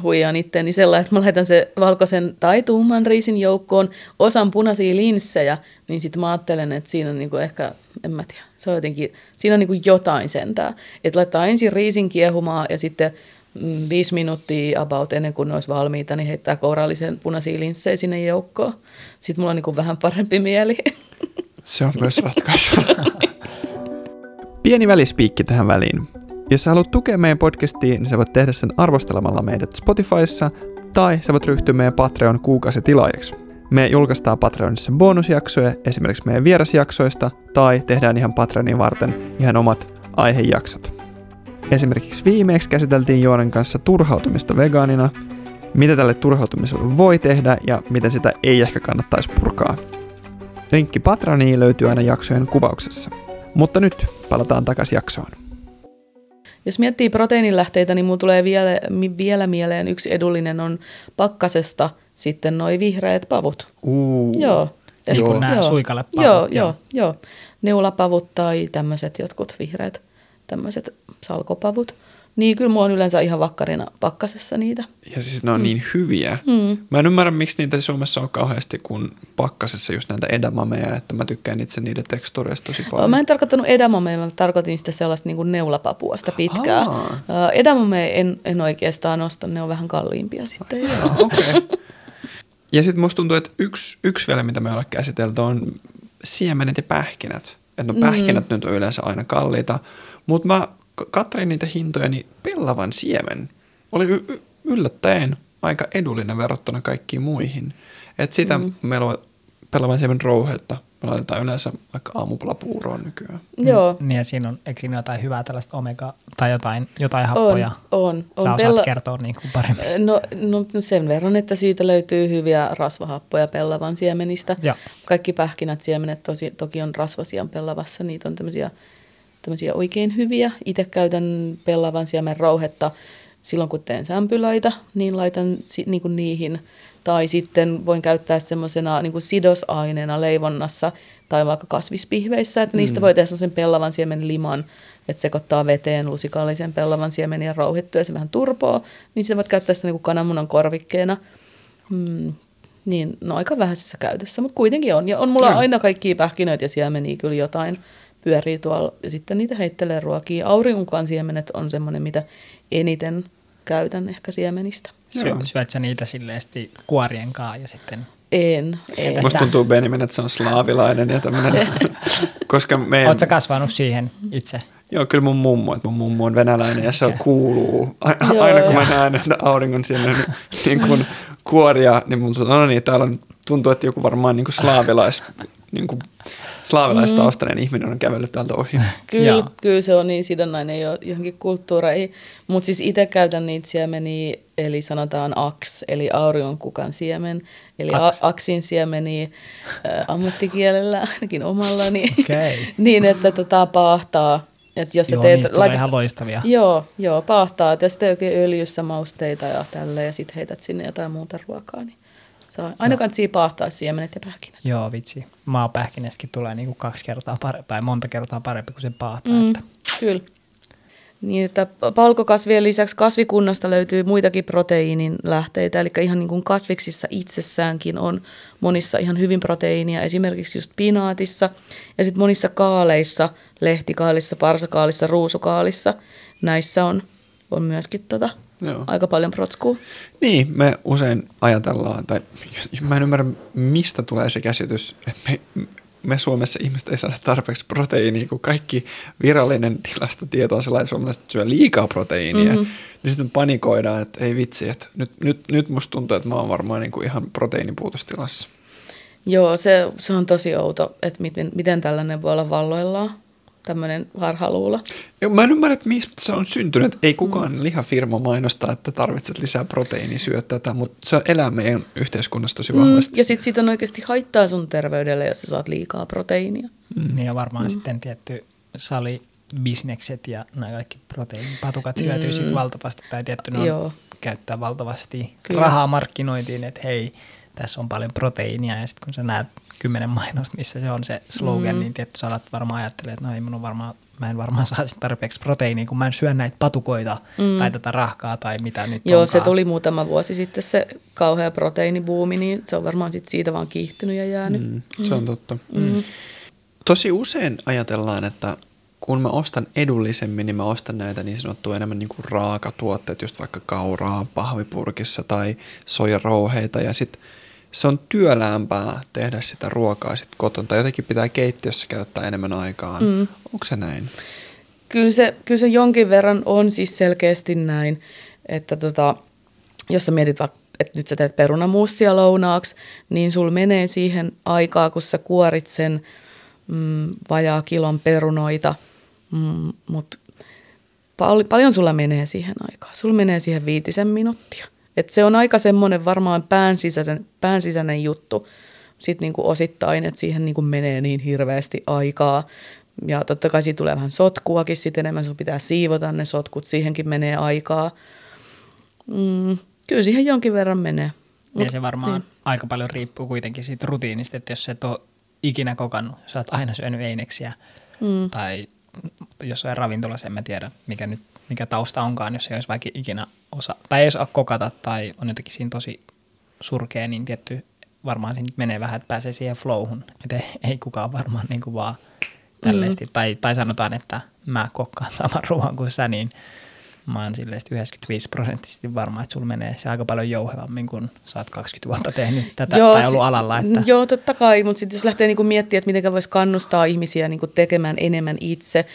huijaan itteeni sellainen, että mä laitan se valkoisen tai tumman riisin joukkoon osan punaisia linssejä, niin sitten mä ajattelen, että siinä on niinku ehkä, en mä tiedä, se on jotenkin, siinä on niinku jotain sentään. Että laittaa ensin riisin kiehumaan ja sitten mm, viisi minuuttia about ennen kuin ne olisi valmiita, niin heittää kourallisen punaisia linssejä sinne joukkoon. Sitten mulla on niinku vähän parempi mieli. Se on myös ratkaisu. (laughs) Pieni välispiikki tähän väliin. Jos sä haluat tukea meidän podcastia, niin sä voit tehdä sen arvostelemalla meidät Spotifyssa tai sä voit ryhtyä meidän Patreon kuukausitilaajaksi. Me julkaistaan Patreonissa bonusjaksoja esimerkiksi meidän vierasjaksoista tai tehdään ihan Patreonin varten ihan omat aihejaksot. Esimerkiksi viimeksi käsiteltiin Joonen kanssa turhautumista vegaanina, mitä tälle turhautumiselle voi tehdä ja miten sitä ei ehkä kannattaisi purkaa. Linkki Patroniin löytyy aina jaksojen kuvauksessa. Mutta nyt palataan takaisin jaksoon. Jos miettii proteiinilähteitä, niin mulla tulee vielä, vielä mieleen yksi edullinen on pakkasesta sitten noi vihreät pavut. Uu. Joo. Niin Joo. kuin nämä joo. suikalepavut. Joo, joo, joo. Neulapavut tai tämmöiset jotkut vihreät, tämmöiset salkopavut. Niin kyllä mulla on yleensä ihan vakkarina pakkasessa niitä. Ja siis ne on mm. niin hyviä. Mm. Mä en ymmärrä, miksi niitä Suomessa on kauheasti, kun pakkasessa just näitä edamameja, että mä tykkään itse niiden tekstureista tosi paljon. Mä en tarkoittanut edamamea, mä tarkoitin sitä sellaista niin kuin neulapapua, sitä pitkää. Aa. Ää, Edamamea en, en oikeastaan osta, ne on vähän kalliimpia sitten. Joo, okei. (laughs) Ja sitten musta tuntuu, että yksi, yksi vielä, mitä me ollaan käsitelty, on siemenet ja pähkinät. Että no pähkinät mm. nyt on yleensä aina kalliita, mutta mä katselin niitä hintoja, niin pellavan siemen oli y- y- yllättäen aika edullinen verrattuna kaikkiin muihin. Että sitä mm. meillä on pellavan siemen rouhetta. Me laitetaan yleensä vaikka aamupalapuuroon nykyään. Joo, Niin ja siinä on, eikö siinä jotain hyvää tällaista omega tai jotain, jotain happoja? on, on. on. Sä osaat Pella- kertoa niin kuin paremmin. (laughs) No, no sen verran, että siitä löytyy hyviä rasvahappoja pellavan siemenistä. Joo. Kaikki pähkinät, siemenet tosi, toki on rasvasia pellavassa, niitä on tämmöisiä, tämmöisiä oikein hyviä. Itse käytän pellavan siemen rouhetta silloin, kun teen sämpylöitä, niin laitan niin kuin niihin. Tai sitten voin käyttää semmoisena niin kuin sidosaineena leivonnassa tai vaikka kasvispihveissä, että niistä voi tehdä semmoisen pellavan siemen liman, että sekoittaa veteen lusikallisen pellavan siemen ja rauhittua ja se vähän turpoo, niin sitä voit käyttää sitä niin kananmunan korvikkeena. Hmm. Niin, no aika vähäisessä käytössä, mutta kuitenkin on. Ja on mulla Joo. aina kaikkia pähkinöitä ja siemeniä kyllä jotain pyörii tuolla. Ja sitten niitä heittelee ruokia. Auringonkaan siemenet on semmoinen, mitä eniten käytän ehkä siemenistä. Syö, syöt sä niitä silleen sitten kuorien kanssa ja sitten... En, en. Musta tuntuu Benjamin, että se on slaavilainen ja tämmöinen, (laughs) koska meidän... Oletko sä kasvanut siihen itse? Joo, kyllä mun mummo, että mun mummo on venäläinen ja se Okei. kuuluu. A- Joo, aina kun mä näen että auringon sinne niin, niin kuin (laughs) kuoria, niin mun tuntuu, no niin, täällä on, tuntuu, että joku varmaan niin kuin slaavilais, niin kuin slaavilaistaustainen mm. ihminen on kävellyt täältä ohi. Kyllä, kyllä se on niin sidonnainen jo johonkin kulttuureihin. Mutta siis itse käytän niitä siemeniä, eli sanotaan aks, eli auringonkukan siemen, eli Aks. aks. aksin siemeniä äh, ammattikielellä, ainakin omallani. Okei. (laughs) niin, että tota paahtaa Et jos Joo, teet, tulee ihan loistavia. Joo, joo, paahtaa. Ja sitten oikein öljyssä mausteita ja tälleen ja sitten heität sinne jotain muuta ruokaa. Niin saa. Aina kannattaa paahtaa siemenet ja pähkinät. Joo, vitsi. Maapähkinäskin tulee niinku kaksi kertaa parempi, tai monta kertaa parempi kuin se paahtaa. Mm, Että. kyllä. Niin, että palkokasvien lisäksi kasvikunnasta löytyy muitakin proteiinin lähteitä, eli ihan niin kuin kasviksissa itsessäänkin on monissa ihan hyvin proteiinia, esimerkiksi just pinaatissa ja sitten monissa kaaleissa, lehtikaalissa, parsakaalissa, ruusukaalissa, näissä on, on myöskin tota, Joo. aika paljon protskua. Niin, me usein ajatellaan, tai (laughs) mä en ymmärrä, mistä tulee se käsitys, että me, me Suomessa ihmiset ei saada tarpeeksi proteiinia, kun kaikki virallinen tilastotieto on sellainen, että suomalaiset syö liikaa proteiinia, mm-hmm. niin sitten panikoidaan, että ei vitsi, että nyt, nyt, nyt musta tuntuu, että mä oon varmaan niin kuin ihan proteiinipuutostilassa. Joo, se, se on tosi outo, että miten, miten tällainen voi olla valloillaan, tämmöinen harhaluulo. Mä en ymmärrä, että mistä se on syntynyt. Ei kukaan mm. lihafirma mainosta, että tarvitset lisää proteiinia, syö tätä, mutta se elää meidän yhteiskunnassa tosi vahvasti. Mm, ja sitten siitä on oikeasti haittaa sun terveydelle, jos sä saat liikaa proteiinia. Mm. Niin ja varmaan mm. sitten tietty sali bisnekset ja nämä kaikki proteiinipatukat mm. hyötyy siitä valtavasti, tai tietty ne on Joo. käyttää valtavasti Kyllä. rahaa markkinointiin, että hei, tässä on paljon proteiinia, ja sitten kun sä näet kymmenen mainosta, missä se on se slogan, mm. niin tietty sä alat varmaan ajattelee, että no ei mun on varmaan, mä en varmaan saa sit tarpeeksi proteiinia, kun mä en syö näitä patukoita mm. tai tätä rahkaa tai mitä nyt Joo, onkaan. se tuli muutama vuosi sitten se kauhea proteiinibuumi, niin se on varmaan sit siitä vaan kiihtynyt ja jäänyt. Mm, se on totta. Mm. Tosi usein ajatellaan, että kun mä ostan edullisemmin, niin mä ostan näitä niin sanottuja enemmän niin kuin raakatuotteet, just vaikka kauraa pahvipurkissa tai soijarouheita ja sit se on työläämpää tehdä sitä ruokaa sit kotona tai jotenkin pitää keittiössä käyttää enemmän aikaa. Mm. Onko se näin? Kyllä se, kyllä se jonkin verran on siis selkeästi näin, että tota, jos sä mietit vaikka, että nyt sä teet perunamuussia lounaaksi, niin sul menee siihen aikaa, kun sä kuorit sen mm, vajaa kilon perunoita, mm, mutta pal- paljon sulla menee siihen aikaa. Sulla menee siihen viitisen minuuttia. Et se on aika semmoinen varmaan päänsisäinen, päänsisäinen juttu sitten niinku osittain, että siihen niinku menee niin hirveästi aikaa. Ja totta kai siitä tulee vähän sotkuakin, sitten enemmän sun pitää siivota ne sotkut, siihenkin menee aikaa. Mm, kyllä siihen jonkin verran menee. Ja se varmaan niin. aika paljon riippuu kuitenkin siitä rutiinista, että jos et ole ikinä kokannut, sä oot aina syönyt eineksiä, mm. tai jossain ravintolassa, en mä tiedä mikä, nyt, mikä tausta onkaan, jos ei olisi vaikka ikinä osa, tai ei osaa kokata, tai on jotenkin siinä tosi surkea, niin tietty varmaan siinä menee vähän, että pääsee siihen flowhun, että ei, ei kukaan varmaan niin kuin vaan tälleesti, mm. tai, tai sanotaan, että mä kokkaan saman ruoan kuin sä, niin mä oon silleen 95 prosenttisesti varma, että sulla menee se aika paljon jouhevammin, kun sä oot 20 vuotta tehnyt tätä joo, tai ollut alalla. Että... Joo, totta kai, mutta sitten jos lähtee niinku miettimään, että miten voisi kannustaa ihmisiä niinku tekemään enemmän itse,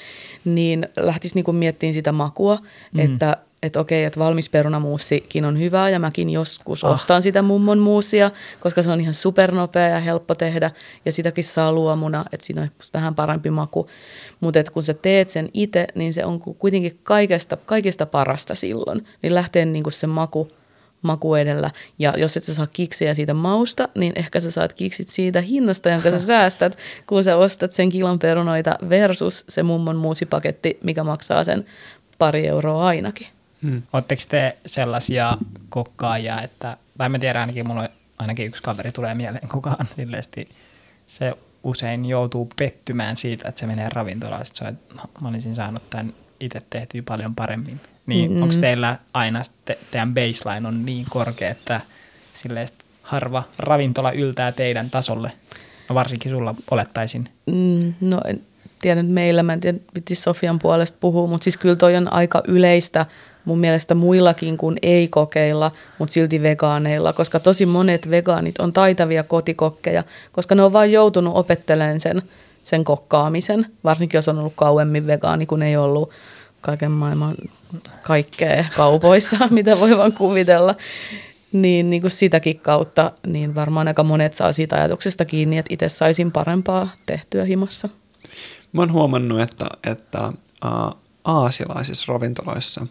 niin lähtisi niinku miettimään sitä makua, mm. että että okei, että valmis perunamuussikin on hyvää ja mäkin joskus Ah. ostan sitä mummon muusia, koska se on ihan supernopea ja helppo tehdä ja sitäkin saa luomuna, että siinä on vähän parempi maku. Mutta kun sä teet sen itse, niin se on kuitenkin kaikesta, kaikista parasta silloin. Niin lähtee niinku se maku, maku edellä. Ja jos et sä saa kiksiä siitä mausta, niin ehkä sä saat kiksit siitä hinnasta, jonka sä (laughs) säästät, kun sä ostat sen kilon perunoita versus se mummon muusipaketti, mikä maksaa sen pari euroa ainakin. Hmm. Oletteko te sellaisia kokkaajia, että, tai mä tiedän ainakin, mulla on ainakin yksi kaveri tulee mieleen, kuka on (laughs) silleesti, se usein joutuu pettymään siitä, että se menee ravintolaan, se on, että mä olisin saanut tämän itse tehtyä paljon paremmin. Niin mm-hmm. onko teillä aina, te, teidän baseline on niin korkea, että silleen harva ravintola yltää teidän tasolle? No varsinkin sulla olettaisin. Mm, no en tiedä, että meillä, mä en tiedä, piti Sofian puolesta puhua, mutta siis kyllä toi on aika yleistä mun mielestä muillakin kuin ei-kokeilla, mutta silti vegaaneilla, koska tosi monet vegaanit on taitavia kotikokkeja, koska ne on vain joutunut opettelemaan sen, sen kokkaamisen, varsinkin jos on ollut kauemmin vegaani, kun ei ollut kaiken maailman kaikkea kaupoissa, (laughs) mitä voi vaan kuvitella. Niin, niin kuin sitäkin kautta, niin varmaan aika monet saa siitä ajatuksesta kiinni, että itse saisin parempaa tehtyä himassa. Mä oon huomannut, että, että aasialaisissa ravintoloissa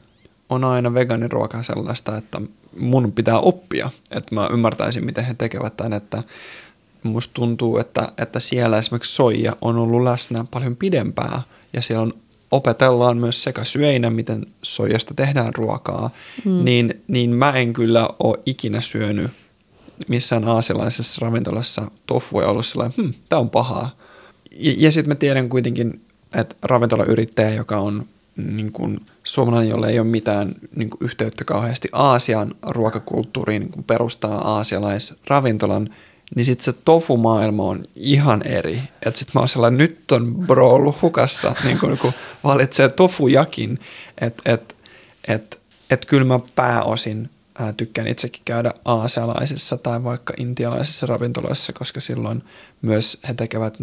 on aina vegaaniruoka sellaista, että mun pitää oppia, että mä ymmärtäisin, miten he tekevät tämän, että musta tuntuu, että, että siellä esimerkiksi soija on ollut läsnä paljon pidempää ja siellä on opetellaan myös sekä syeinä, miten soijasta tehdään ruokaa, mm. niin, niin mä en kyllä ole ikinä syönyt missään aasialaisessa ravintolassa tofu ja ollut sellainen, hm, tämä on pahaa. Ja, ja sitten mä tiedän kuitenkin, että ravintolayrittäjä, joka on niin kuin suomalainen, jolle ei ole mitään niin kuin yhteyttä kauheasti Aasian ruokakulttuuriin, niin kuin perustaa aasialaisravintolan, niin sitten se tofu-maailma on ihan eri. Että sitten mä oon sellainen, nyt on bro ollut hukassa, (laughs) niin kun, kun valitsee tofujakin, että et, et, et kyllä mä pääosin ää, tykkään itsekin käydä aasialaisissa tai vaikka intialaisissa ravintoloissa, koska silloin myös he tekevät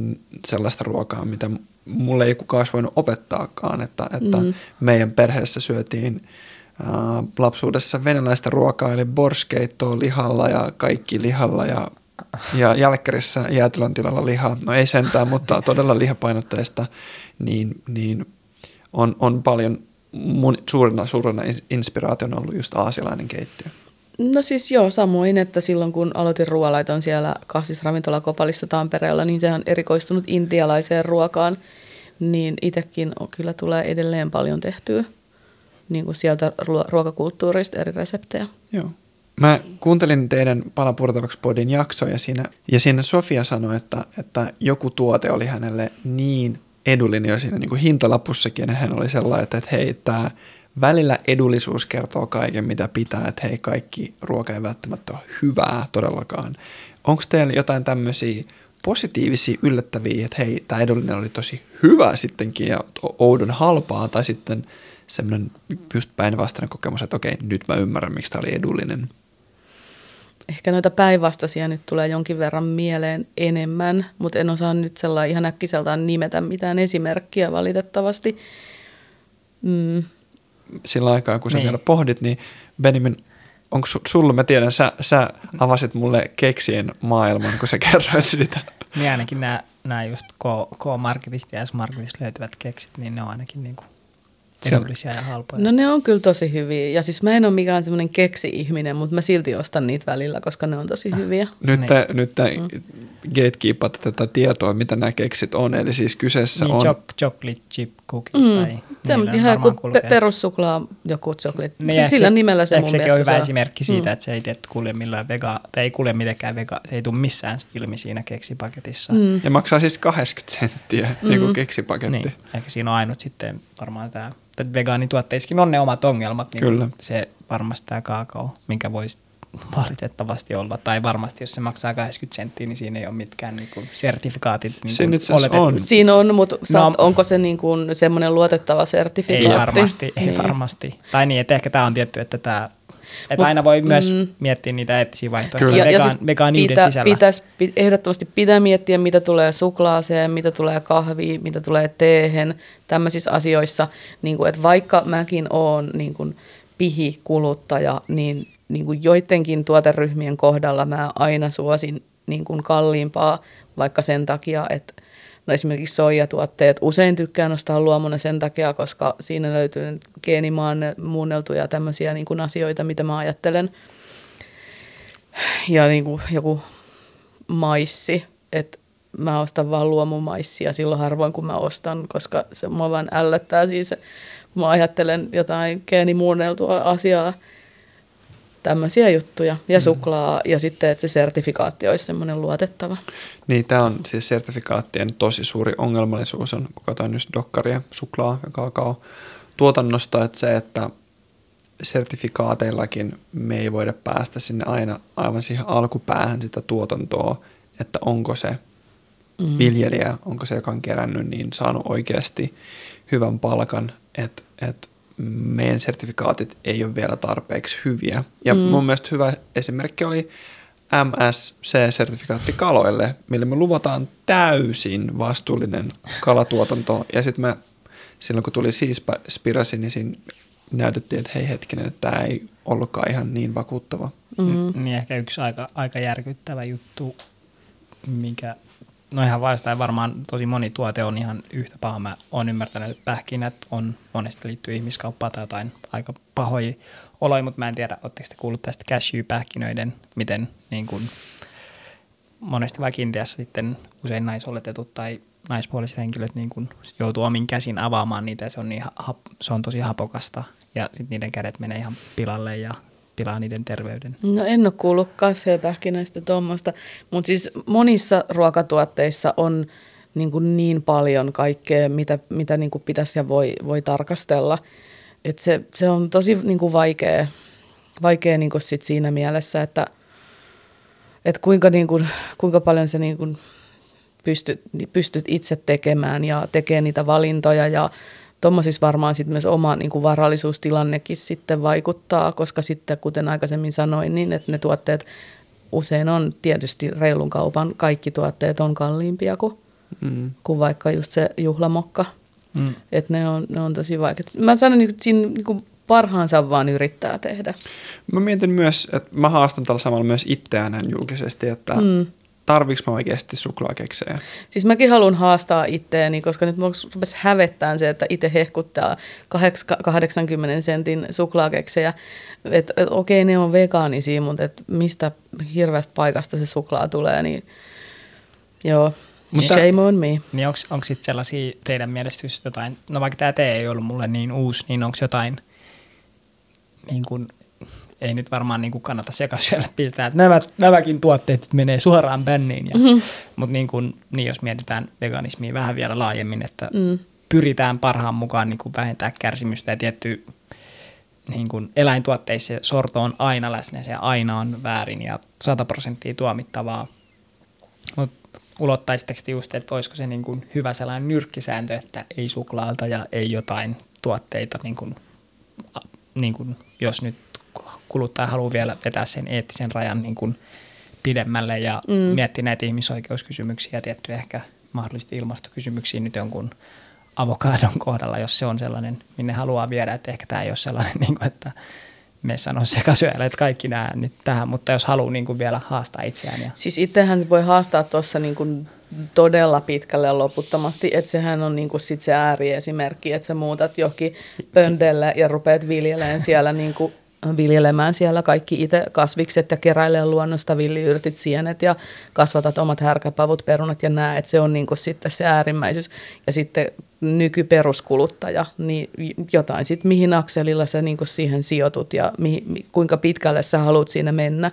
sellaista ruokaa, mitä mulle ei kukaan olisi voinut opettaakaan, että, että mm. meidän perheessä syötiin ää, lapsuudessa venäläistä ruokaa, eli borskeittoa lihalla ja kaikki lihalla ja ja jälkkärissä jäätelön tilalla lihaa, no ei sentään, mutta todella lihapainotteista, niin, niin on, on paljon mun suurena, suurena inspiraationa ollut just aasialainen keittiö. No siis joo, samoin, että silloin kun aloitin ruoalaiton siellä kasvisravintolakopalissa Tampereella, niin sehän on erikoistunut intialaiseen ruokaan, niin itsekin kyllä tulee edelleen paljon tehtyä niin kuin sieltä ruokakulttuurista eri reseptejä. Joo. Mä kuuntelin teidän Palapurtavaksi podin jaksoa ja siinä, ja siinä Sofia sanoi, että, että joku tuote oli hänelle niin edullinen jo siinä niin kuin hintalapussakin, ja hän oli sellainen, että, että hei, tämä välillä edullisuus kertoo kaiken, mitä pitää, että hei, kaikki ruoka ei välttämättä ole hyvää todellakaan. Onko teillä jotain tämmöisiä positiivisia, yllättäviä, että hei, tämä edullinen oli tosi hyvä sittenkin ja oudon halpaa, tai sitten semmoinen just päinvastainen kokemus, että okei, nyt mä ymmärrän, miksi tämä oli edullinen ehkä noita päinvastaisia nyt tulee jonkin verran mieleen enemmän, mutta en osaa nyt sellainen ihan äkkiseltään nimetä mitään esimerkkiä valitettavasti. Mm. Sillä aikaa, kun sä niin. vielä pohdit, niin Benjamin, onko sulla, mä tiedän, sä, sä avasit mulle keksien maailman, kun sä kerroit sitä. Niin ainakin nämä, nämä just K-Marketista ja S-Marketista löytyvät keksit, niin ne on ainakin niin kuin edullisia ja halpoja. No ne on kyllä tosi hyviä. Ja siis mä en ole mikään semmoinen keksi-ihminen, mutta mä silti ostan niitä välillä, koska ne on tosi hyviä. Nyt, te, niin. nyt te mm. Gatekeepat tätä tietoa, mitä nämä keksit on. Eli siis kyseessä niin, on... Choc- chocolate chip cookies mm. tai... Se on ihan joku pe- perussuklaa, joku chocolate. Niin, siis sillä se, nimellä se mun mielestä on hyvä esimerkki siitä, mm. että se ei tietty kulje millään vega, tai ei kulje mitenkään vega, se ei tule missään ilmi siinä keksipaketissa. Mm. Ja maksaa siis 80 senttiä, mm. kuin keksipaketti. Niin. Ehkä siinä on ainut sitten varmaan tämä että vegaanituotteissakin on ne omat ongelmat, niin Kyllä. se varmasti tämä kaakao, minkä voisi valitettavasti olla, tai varmasti jos se maksaa 80 senttiä, niin siinä ei ole mitkään niin kuin sertifikaatit niin kuin on. Siinä on, mutta no, onko se niin kuin semmoinen luotettava sertifikaatti? Ei varmasti, ei niin. varmasti. Tai niin, että ehkä tämä on tietty, että tämä että aina voi myös mm, miettiä niitä eettisiä vaihtoehtoja vegaan, ja siis vegaaniuden pitä, sisällä. Pitäis, pit, ehdottomasti pitää miettiä, mitä tulee suklaaseen, mitä tulee kahviin, mitä tulee teehen, tämmöisissä asioissa. Niin kuin, että vaikka mäkin olen niin kuin, pihikuluttaja, niin, niin kuin joidenkin tuoteryhmien kohdalla mä aina suosin niin kuin kalliimpaa, vaikka sen takia, että No esimerkiksi soijatuotteet usein tykkään ostaa luomuna sen takia, koska siinä löytyy geenimaan muunneltuja tämmöisiä niin kuin asioita, mitä mä ajattelen. Ja niin kuin joku maissi, että mä ostan vaan luomumaissia silloin harvoin, kun mä ostan, koska se mua vaan ällöttää siis, mä ajattelen jotain geenimuunneltua asiaa – tämmöisiä juttuja. Ja mm. suklaa ja sitten, että se sertifikaatti olisi semmoinen luotettava. Niin, tämä on siis sertifikaattien tosi suuri ongelmallisuus, on, kun katsoin just dokkaria, suklaa ja kakao tuotannosta, että se, että sertifikaateillakin me ei voida päästä sinne aina aivan siihen alkupäähän sitä tuotantoa, että onko se mm. viljelijä, onko se, joka on kerännyt, niin saanut oikeasti hyvän palkan, että, että meidän sertifikaatit ei ole vielä tarpeeksi hyviä. Ja mm. mun mielestä hyvä esimerkki oli MSC-sertifikaatti kaloille, millä me luvataan täysin vastuullinen kalatuotanto. Ja sitten me silloin kun tuli Seaspiracy, niin siinä näytettiin, että hei hetkinen, että tämä ei ollutkaan ihan niin vakuuttava. Mm. Niin ehkä yksi aika, aika järkyttävä juttu, mikä No ihan vastaan varmaan tosi moni tuote on ihan yhtä paha. Mä oon ymmärtänyt, että pähkinät on monesti liittyy ihmiskauppaan tai jotain aika pahoja oloja, mutta mä en tiedä, oletteko te kuullut tästä cashew-pähkinöiden, miten niin kun, monesti vaikka Intiassa sitten usein naisoletetut tai naispuoliset henkilöt niin kuin joutuu omin käsin avaamaan niitä ja se on, niin se on tosi hapokasta ja sitten niiden kädet menee ihan pilalle ja pilaa niiden terveyden. No en ole kuullut kasseepähkinöistä tuommoista, mutta siis monissa ruokatuotteissa on niin, kuin niin paljon kaikkea, mitä, mitä niin kuin pitäisi ja voi, voi tarkastella. Et se, se on tosi niin kuin vaikea, vaikea niin kuin sit siinä mielessä, että, että kuinka, niin kuin, kuinka paljon se niin kuin pystyt, pystyt itse tekemään ja tekee niitä valintoja ja tuommoisissa varmaan sitten myös oma niin kuin varallisuustilannekin sitten vaikuttaa, koska sitten kuten aikaisemmin sanoin, niin että ne tuotteet usein on tietysti reilun kaupan, kaikki tuotteet on kalliimpia kuin, mm. kuin vaikka just se juhlamokka. Mm. Että ne on, ne on tosi vaikeat. Mä sanon, että siinä niin kuin parhaansa vaan yrittää tehdä. Mä mietin myös, että mä haastan tällä samalla myös itseään julkisesti, että mm tarviks mä oikeasti suklaakeksejä? Siis mäkin haluan haastaa itteeni, koska nyt mulla rupesi hävettään se, että itse hehkuttaa 80 sentin suklaakeksejä. Että et, okei, ne on vegaanisia, mutta et mistä hirveästä paikasta se suklaa tulee, niin joo. Mutta, Shame on me. Niin onko sitten sellaisia teidän mielestä jotain, no vaikka tämä tee ei ollut mulle niin uusi, niin onko jotain niin kuin ei nyt varmaan niin kuin kannata sekasyöllä (laughs) pistää, että nämä, nämäkin tuotteet menee suoraan bänniin. Ja, mm-hmm. Mutta niin, kuin, niin jos mietitään veganismia vähän vielä laajemmin, että mm. pyritään parhaan mukaan niin kuin vähentää kärsimystä ja tietty niin kuin eläintuotteissa sorto on aina läsnä, se aina on väärin ja 100 prosenttia tuomittavaa. Mutta ulottaisitteko just, että olisiko se niin kuin hyvä sellainen nyrkkisääntö, että ei suklaata ja ei jotain tuotteita, niin kuin, niin kuin, jos nyt kuluttaja haluaa vielä vetää sen eettisen rajan niin kuin pidemmälle ja mm. miettiä näitä ihmisoikeuskysymyksiä ja tiettyjä ehkä mahdollisesti ilmastokysymyksiä nyt jonkun avokadon kohdalla, jos se on sellainen, minne haluaa viedä, että ehkä tämä ei ole sellainen, (laughs) niin kuin, että me sano sekasyöjälle, että kaikki nämä nyt tähän, mutta jos haluaa niin kuin vielä haastaa itseään. Ja... Siis itsehän voi haastaa tuossa niin kuin todella pitkälle ja loputtomasti, että sehän on niin kuin sit se ääriesimerkki, että sä muutat johonkin pöndelle ja rupeat viljelemään siellä niin kuin viljelemään siellä kaikki itse kasvikset ja keräilee luonnosta villiyrtit, sienet ja kasvatat omat härkäpavut, perunat ja nää, että se on niin kuin sitten se äärimmäisyys. Ja sitten nykyperuskuluttaja, niin jotain sitten mihin akselilla sä niin kuin siihen sijoitut ja mihin, kuinka pitkälle sä haluat siinä mennä.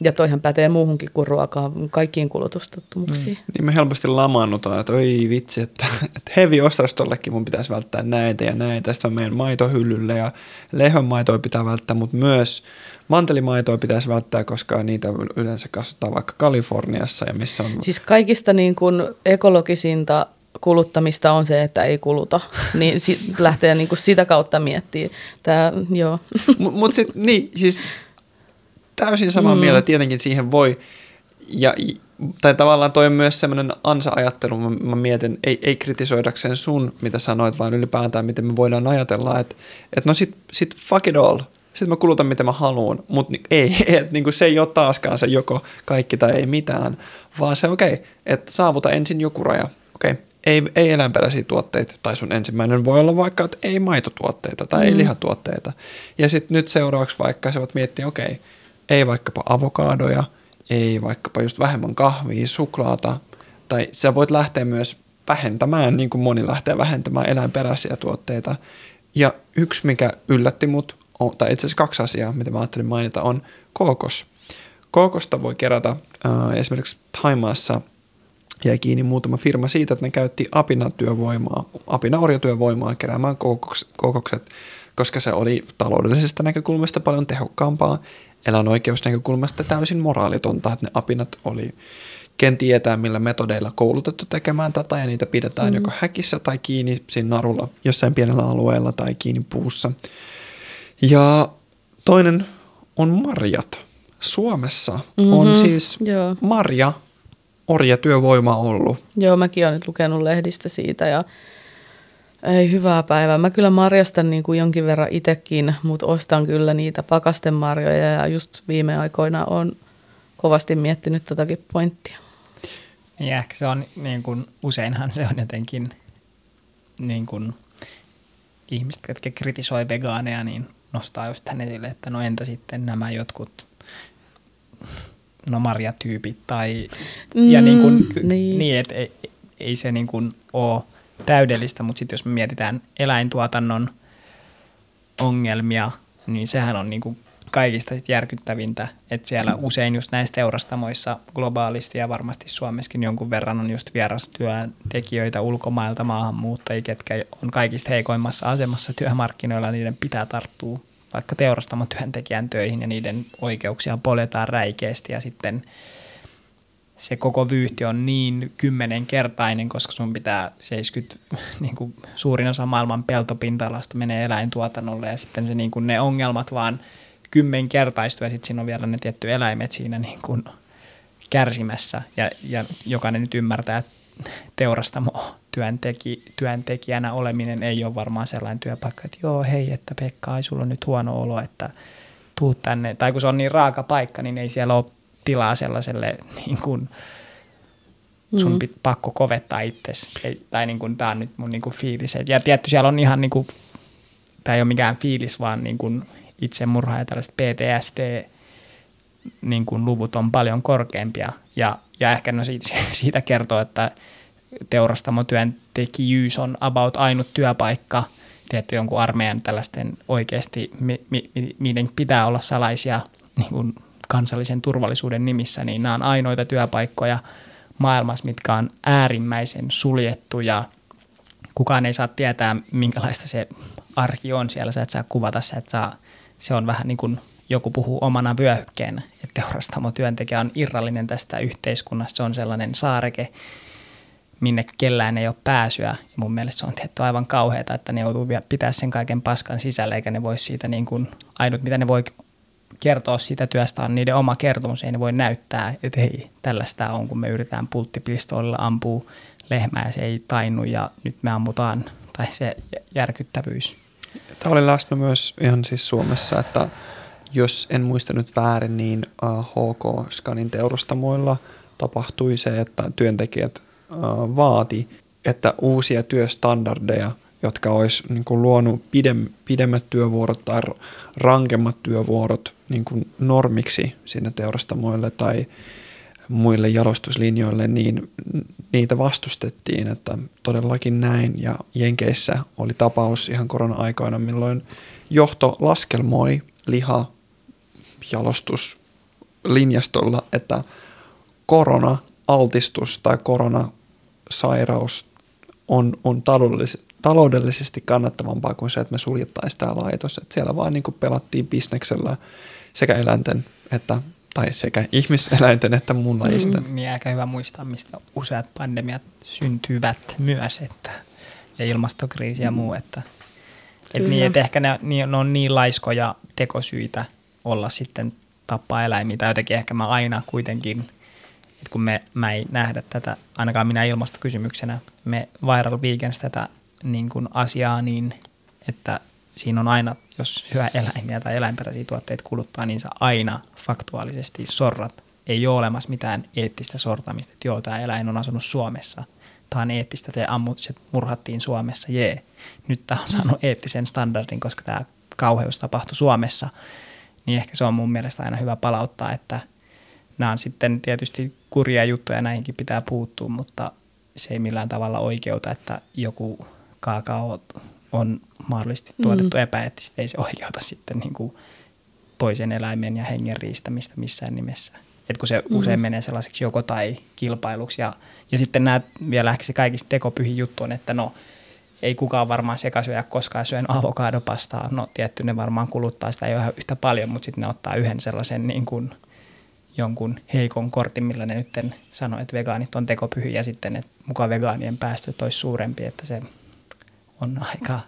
Ja toihan pätee muuhunkin kuin ruokaa, kaikkiin kulutustottumuksiin. Mm. Niin me helposti lamaannutaan, että oi vitsi, että, että heavy ostastollekin mun pitäisi välttää näitä ja näitä. Sitten meidän maitohyllylle ja lehmänmaitoa pitää välttää, mutta myös mantelimaitoa pitäisi välttää, koska niitä yleensä kasvataan vaikka Kaliforniassa ja missä on... Siis kaikista niin kuin ekologisinta kuluttamista on se, että ei kuluta, (laughs) niin sit lähtee niin kuin sitä kautta miettimään. Tää, joo. Mutta mut sitten, niin, siis täysin samaa mm. mieltä, tietenkin siihen voi, ja, tai tavallaan toi on myös semmoinen ansa-ajattelu, mä, mä mietin, ei, ei kritisoidakseen sun, mitä sanoit, vaan ylipäätään, miten me voidaan ajatella, että et no sit, sit fuck it all, sitten mä kulutan mitä mä haluan, mutta ei, (laughs) et, niin se ei ole taaskaan se joko kaikki tai ei mitään, vaan se okei, okay, että saavuta ensin joku raja, okei, okay, ei, ei eläinperäisiä tuotteita, tai sun ensimmäinen voi olla vaikka, että ei maitotuotteita tai mm. ei lihatuotteita. Ja sitten nyt seuraavaksi vaikka sä voit miettiä, okei, okay, ei vaikkapa avokadoja, ei vaikkapa just vähemmän kahvia, suklaata, tai sä voit lähteä myös vähentämään, niin kuin moni lähtee vähentämään eläinperäisiä tuotteita. Ja yksi, mikä yllätti mut, tai itse asiassa kaksi asiaa, mitä mä ajattelin mainita, on kookos. Kookosta voi kerätä äh, esimerkiksi Taimaassa jäi kiinni muutama firma siitä, että ne käytti apinatyövoimaa, apinaorjatyövoimaa keräämään kookokset, koska se oli taloudellisesta näkökulmasta paljon tehokkaampaa elän oikeusnäkökulmasta täysin moraalitonta, että ne apinat oli ken tietää millä metodeilla koulutettu tekemään tätä ja niitä pidetään mm. joko häkissä tai kiinni siinä narulla jossain pienellä alueella tai kiinni puussa. Ja toinen on marjat. Suomessa mm-hmm. on siis Joo. marja orjatyövoima ollut. Joo, mäkin olen nyt lukenut lehdistä siitä ja ei hyvää päivää. Mä kyllä marjastan niin kuin jonkin verran itsekin, mutta ostan kyllä niitä pakastemarjoja ja just viime aikoina on kovasti miettinyt tätäkin pointtia. Niin ehkä se on niin kuin, useinhan se on jotenkin niin kuin, ihmiset, jotka kritisoi vegaaneja, niin nostaa just tänne esille, että no entä sitten nämä jotkut no marjatyypit tai mm, ja niin, kuin, niin. niin että ei se niin kuin ole täydellistä, mutta sitten jos me mietitään eläintuotannon ongelmia, niin sehän on niin kuin kaikista sit järkyttävintä, että siellä usein just näissä teurastamoissa globaalisti ja varmasti Suomessakin jonkun verran on just vierastyöntekijöitä ulkomailta maahanmuuttajia, ketkä on kaikista heikoimmassa asemassa työmarkkinoilla, niiden pitää tarttua vaikka teurastamon työntekijän töihin ja niiden oikeuksia poljetaan räikeästi ja sitten se koko vyyhti on niin kymmenenkertainen, koska sun pitää 70, (laughs) niin kuin suurin osa maailman peltopinta-alasta menee eläintuotannolle ja sitten se, niin kuin ne ongelmat vaan kymmenkertaistuu ja sitten siinä on vielä ne tietty eläimet siinä niin kuin kärsimässä ja, ja jokainen nyt ymmärtää, että teurastamo työnteki, työntekijänä oleminen ei ole varmaan sellainen työpaikka, että joo hei, että Pekka, ai sulla on nyt huono olo, että tuu tänne. Tai kun se on niin raaka paikka, niin ei siellä ole tilaa sellaiselle niin kuin, sun mm. pakko kovettaa itsesi. Tai niin kuin, tämä on nyt mun niin kuin fiilis. Ja tietty siellä on ihan, niin kuin, tämä ei ole mikään fiilis, vaan niin kuin itsemurha ja tällaiset PTSD niin kuin luvut on paljon korkeampia. Ja, ja ehkä no siitä, (laughs) siitä kertoo, että teurastamotyöntekijyys on about ainut työpaikka, tietty jonkun armeijan tällaisten oikeasti, mi, mi, niiden pitää olla salaisia niin kuin kansallisen turvallisuuden nimissä, niin nämä on ainoita työpaikkoja maailmassa, mitkä on äärimmäisen suljettu ja kukaan ei saa tietää, minkälaista se arki on siellä. Sä et saa kuvata se, että saa, se on vähän niin kuin joku puhuu omana vyöhykkeenä, että teurastamo työntekijä on irrallinen tästä yhteiskunnasta. Se on sellainen saareke, minne kellään ei ole pääsyä. Ja mun mielestä se on tietty aivan kauheata, että ne joutuu vielä pitää sen kaiken paskan sisällä, eikä ne voi siitä niin kuin, ainut mitä ne voi kertoa sitä työstä on niiden oma kertomus, ei ne voi näyttää, että hei, tällaista on, kun me yritetään pulttipistoolilla ampua lehmää ja se ei tainnu ja nyt me ammutaan, tai se järkyttävyys. Tämä oli läsnä myös ihan siis Suomessa, että jos en muista nyt väärin, niin HK Scanin teurastamoilla tapahtui se, että työntekijät vaati, että uusia työstandardeja, jotka olisi niin kuin luonut pidem, pidemmät työvuorot tai rankemmat työvuorot niin kuin normiksi sinne teurastamoille tai muille jalostuslinjoille, niin niitä vastustettiin, että todellakin näin. Ja Jenkeissä oli tapaus ihan korona-aikoina, milloin johto laskelmoi liha jalostuslinjastolla, että korona altistus tai koronasairaus on, on taloudellisesti, taloudellisesti kannattavampaa kuin se, että me suljettaisiin tämä laitos. Että siellä vaan niin pelattiin bisneksellä sekä eläinten että tai sekä ihmiseläinten että muun lajisten. Mm, niin aika hyvä muistaa, mistä useat pandemiat syntyvät myös, että, ja ilmastokriisi ja muu, että, et niin, että ehkä ne, ne on niin laiskoja tekosyitä olla sitten tappaa eläimiä, tai jotenkin ehkä mä aina kuitenkin, että kun me, mä ei nähdä tätä, ainakaan minä ilmastokysymyksenä, me Viral Weekends tätä niin kuin asiaa niin, että siinä on aina, jos syö eläimiä tai eläinperäisiä tuotteita kuluttaa, niin sä aina faktuaalisesti sorrat. Ei ole olemassa mitään eettistä sortamista, että joo, tämä eläin on asunut Suomessa. Tämä on eettistä, te ammut, se murhattiin Suomessa, jee. Nyt tämä on saanut eettisen standardin, koska tämä kauheus tapahtui Suomessa. Niin ehkä se on mun mielestä aina hyvä palauttaa, että nämä on sitten tietysti kurjia juttuja, näihinkin pitää puuttua, mutta se ei millään tavalla oikeuta, että joku kaakao on mahdollisesti tuotettu mm. epäeettisesti, ei se oikeuta sitten niin kuin toisen eläimen ja hengen riistämistä missään nimessä. Et kun se mm. usein menee sellaiseksi joko tai kilpailuksi. Ja, ja sitten nämä vielä ehkä se kaikista tekopyhin juttu on, että no ei kukaan varmaan sekasyöjä koskaan syön avokadopastaa. No tietty ne varmaan kuluttaa sitä ei ole yhtä paljon, mutta sitten ne ottaa yhden sellaisen niin kuin jonkun heikon kortin, millä ne nyt sanoo, että vegaanit on tekopyhiä ja sitten että mukaan vegaanien päästöt olisi suurempi, että se on aika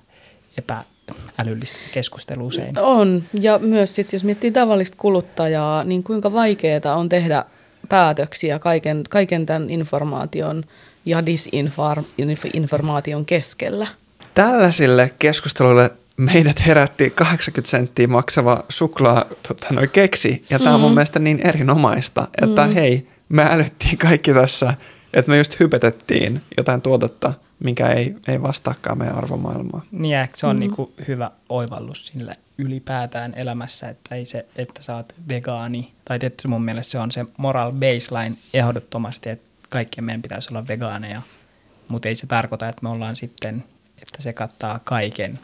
epäälyllistä keskustelua usein. On, ja myös sitten jos miettii tavallista kuluttajaa, niin kuinka vaikeaa on tehdä päätöksiä kaiken, kaiken tämän informaation ja disinformaation keskellä. Tällaisille keskusteluille meidät herätti 80 senttiä maksava suklaa tota, noi keksi, ja tämä on mun mm. mielestä niin erinomaista, että mm. hei, me älyttiin kaikki tässä, että me just hypetettiin jotain tuotetta, mikä ei, ei vastaakaan meidän arvomaailmaa. Niin, se on mm. niinku hyvä oivallus sille ylipäätään elämässä, että ei se, että sä oot vegaani, tai tietysti mun mielestä se on se moral baseline ehdottomasti, että kaikkien meidän pitäisi olla vegaaneja, mutta ei se tarkoita, että me ollaan sitten, että se kattaa kaiken,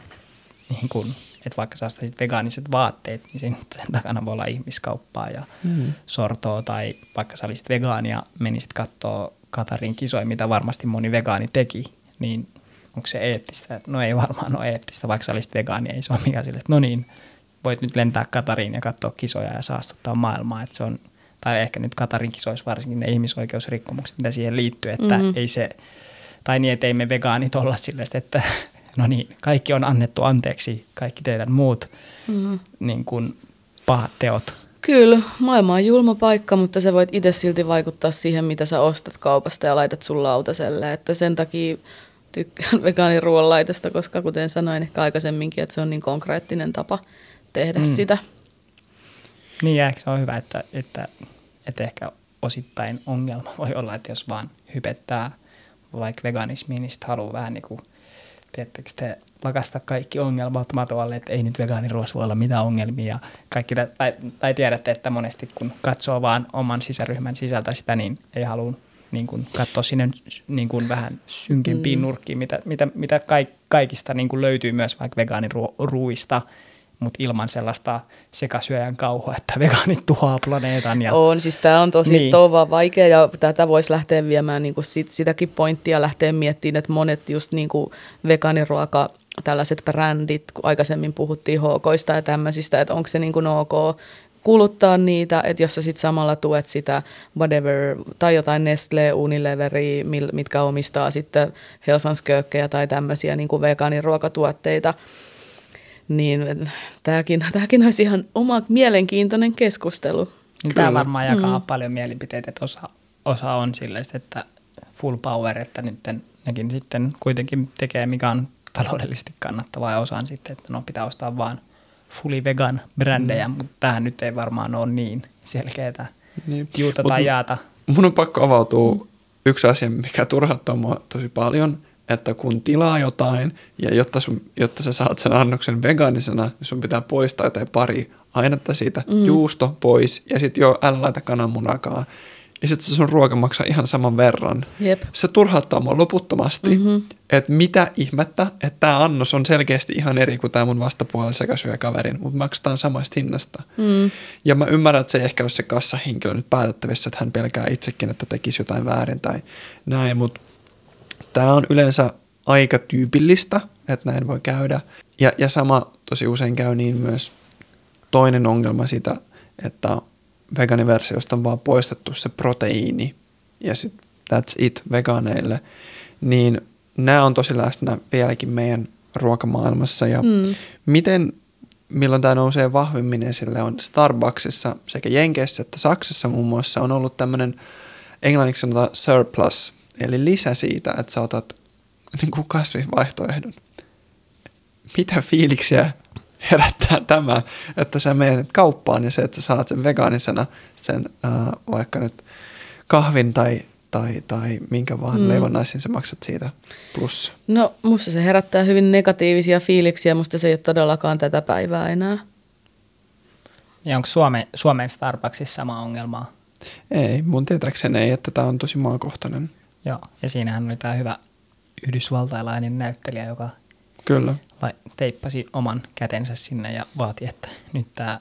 niin kun, että vaikka sä ostaisit vegaaniset vaatteet, niin sen, sen (laughs) takana voi olla ihmiskauppaa ja mm. sortoa, tai vaikka sä olisit vegaani ja menisit katsoa Katarin kisoja, mitä varmasti moni vegaani teki, niin onko se eettistä? No ei varmaan ole eettistä, vaikka sä olisit vegaani, ei se ole mikään sille, että no niin, voit nyt lentää Katariin ja katsoa kisoja ja saastuttaa maailmaa, että se on, tai ehkä nyt Katarin kisoissa varsinkin ne ihmisoikeusrikkomukset, mitä siihen liittyy, että mm-hmm. ei se, tai niin, että ei me vegaanit olla sille, että no niin, kaikki on annettu anteeksi, kaikki teidän muut mm-hmm. niin kuin, pahat teot. Kyllä, maailma on julma paikka, mutta sä voit itse silti vaikuttaa siihen, mitä sä ostat kaupasta ja laitat sun lautaselle, että sen takia tykkään (laughs) vegaaniruoanlaitosta, koska kuten sanoin ehkä aikaisemminkin, että se on niin konkreettinen tapa tehdä mm. sitä. Niin ja se on hyvä, että, että, että ehkä osittain ongelma voi olla, että jos vaan hypettää vaikka veganismiin, niin sitten haluaa vähän niin kuin, tiedättekö te, lakasta kaikki ongelmat matoalle, että ei nyt vegaaniruoassa voi olla mitään ongelmia. Kaikki, tai, tai tiedätte, että monesti kun katsoo vaan oman sisäryhmän sisältä sitä, niin ei halua niin kuin katsoa sinne niin kuin vähän synkempiin mm. nurkkiin, mitä, mitä, mitä kaikista niin kuin löytyy myös vaikka vegaaniruuista, mutta ilman sellaista sekasyöjän kauhua, että vegaanit tuhoaa planeetan. Ja... On, siis tämä on tosi niin. tova vaikea ja tätä voisi lähteä viemään niin kuin sit, sitäkin pointtia lähteä miettimään, että monet just niin kuin vegaaniruoka tällaiset brändit, kun aikaisemmin puhuttiin HKista ja tämmöisistä, että onko se niin kuin ok kuluttaa niitä, että jos sä sitten samalla tuet sitä whatever, tai jotain Nestle, Unileveri, mitkä omistaa sitten Helsans tai tämmöisiä niin kuin vegaaniruokatuotteita, niin tämäkin, tämäkin olisi ihan oma mielenkiintoinen keskustelu. Niin tämä varmaan jakaa mm. paljon mielipiteitä, että osa, osa on silleen, että full power, että nyt nekin sitten kuitenkin tekee, mikä on taloudellisesti kannattavaa ja osaan sitten, että no pitää ostaa vaan fully vegan brändejä, mm. mutta tähän nyt ei varmaan ole niin selkeää niin. juuta tai jaata. Mun on pakko avautua yksi asia, mikä turhauttaa mua tosi paljon, että kun tilaa jotain ja jotta, sun, jotta sä saat sen annoksen vegaanisena, niin sun pitää poistaa jotain pari ainetta siitä, mm. juusto pois ja sitten jo älä laita kananmunakaan ja sitten se sun ruoka maksaa ihan saman verran. Jep. Se turhauttaa mua loputtomasti, mm-hmm. että mitä ihmettä, että tämä annos on selkeästi ihan eri kuin tämä mun vastapuolella sekasyökaverin, mutta maksetaan samasta hinnasta. Mm. Ja mä ymmärrän, että se ei ehkä ole se kassahenkilö nyt päätettävissä, että hän pelkää itsekin, että tekisi jotain väärin tai näin, mutta tämä on yleensä aika tyypillistä, että näin voi käydä. Ja, ja sama tosi usein käy niin myös toinen ongelma sitä, että vegaaniversiosta on vaan poistettu se proteiini ja sitten that's it vegaaneille, niin nämä on tosi läsnä vieläkin meidän ruokamaailmassa ja mm. miten, milloin tämä nousee vahvimmin esille on Starbucksissa sekä Jenkeissä että Saksassa muun muassa on ollut tämmöinen englanniksi sanotaan surplus, eli lisä siitä, että sä otat niin kuin kasvivaihtoehdon. Mitä fiiliksiä herättää tämä, että sä menet kauppaan ja se, että sä saat sen vegaanisena sen äh, vaikka nyt kahvin tai, tai, tai minkä vaan mm. leivonnaisin sä maksat siitä plus. No musta se herättää hyvin negatiivisia fiiliksiä, musta se ei ole todellakaan tätä päivää enää. Ja onko Suome, Suomen Starbucksissa sama ongelmaa? Ei, mun tietääkseni ei, että tämä on tosi maakohtainen. Joo, ja siinähän oli tämä hyvä yhdysvaltailainen näyttelijä, joka Kyllä. Vai teippasi oman kätensä sinne ja vaati, että nyt tämä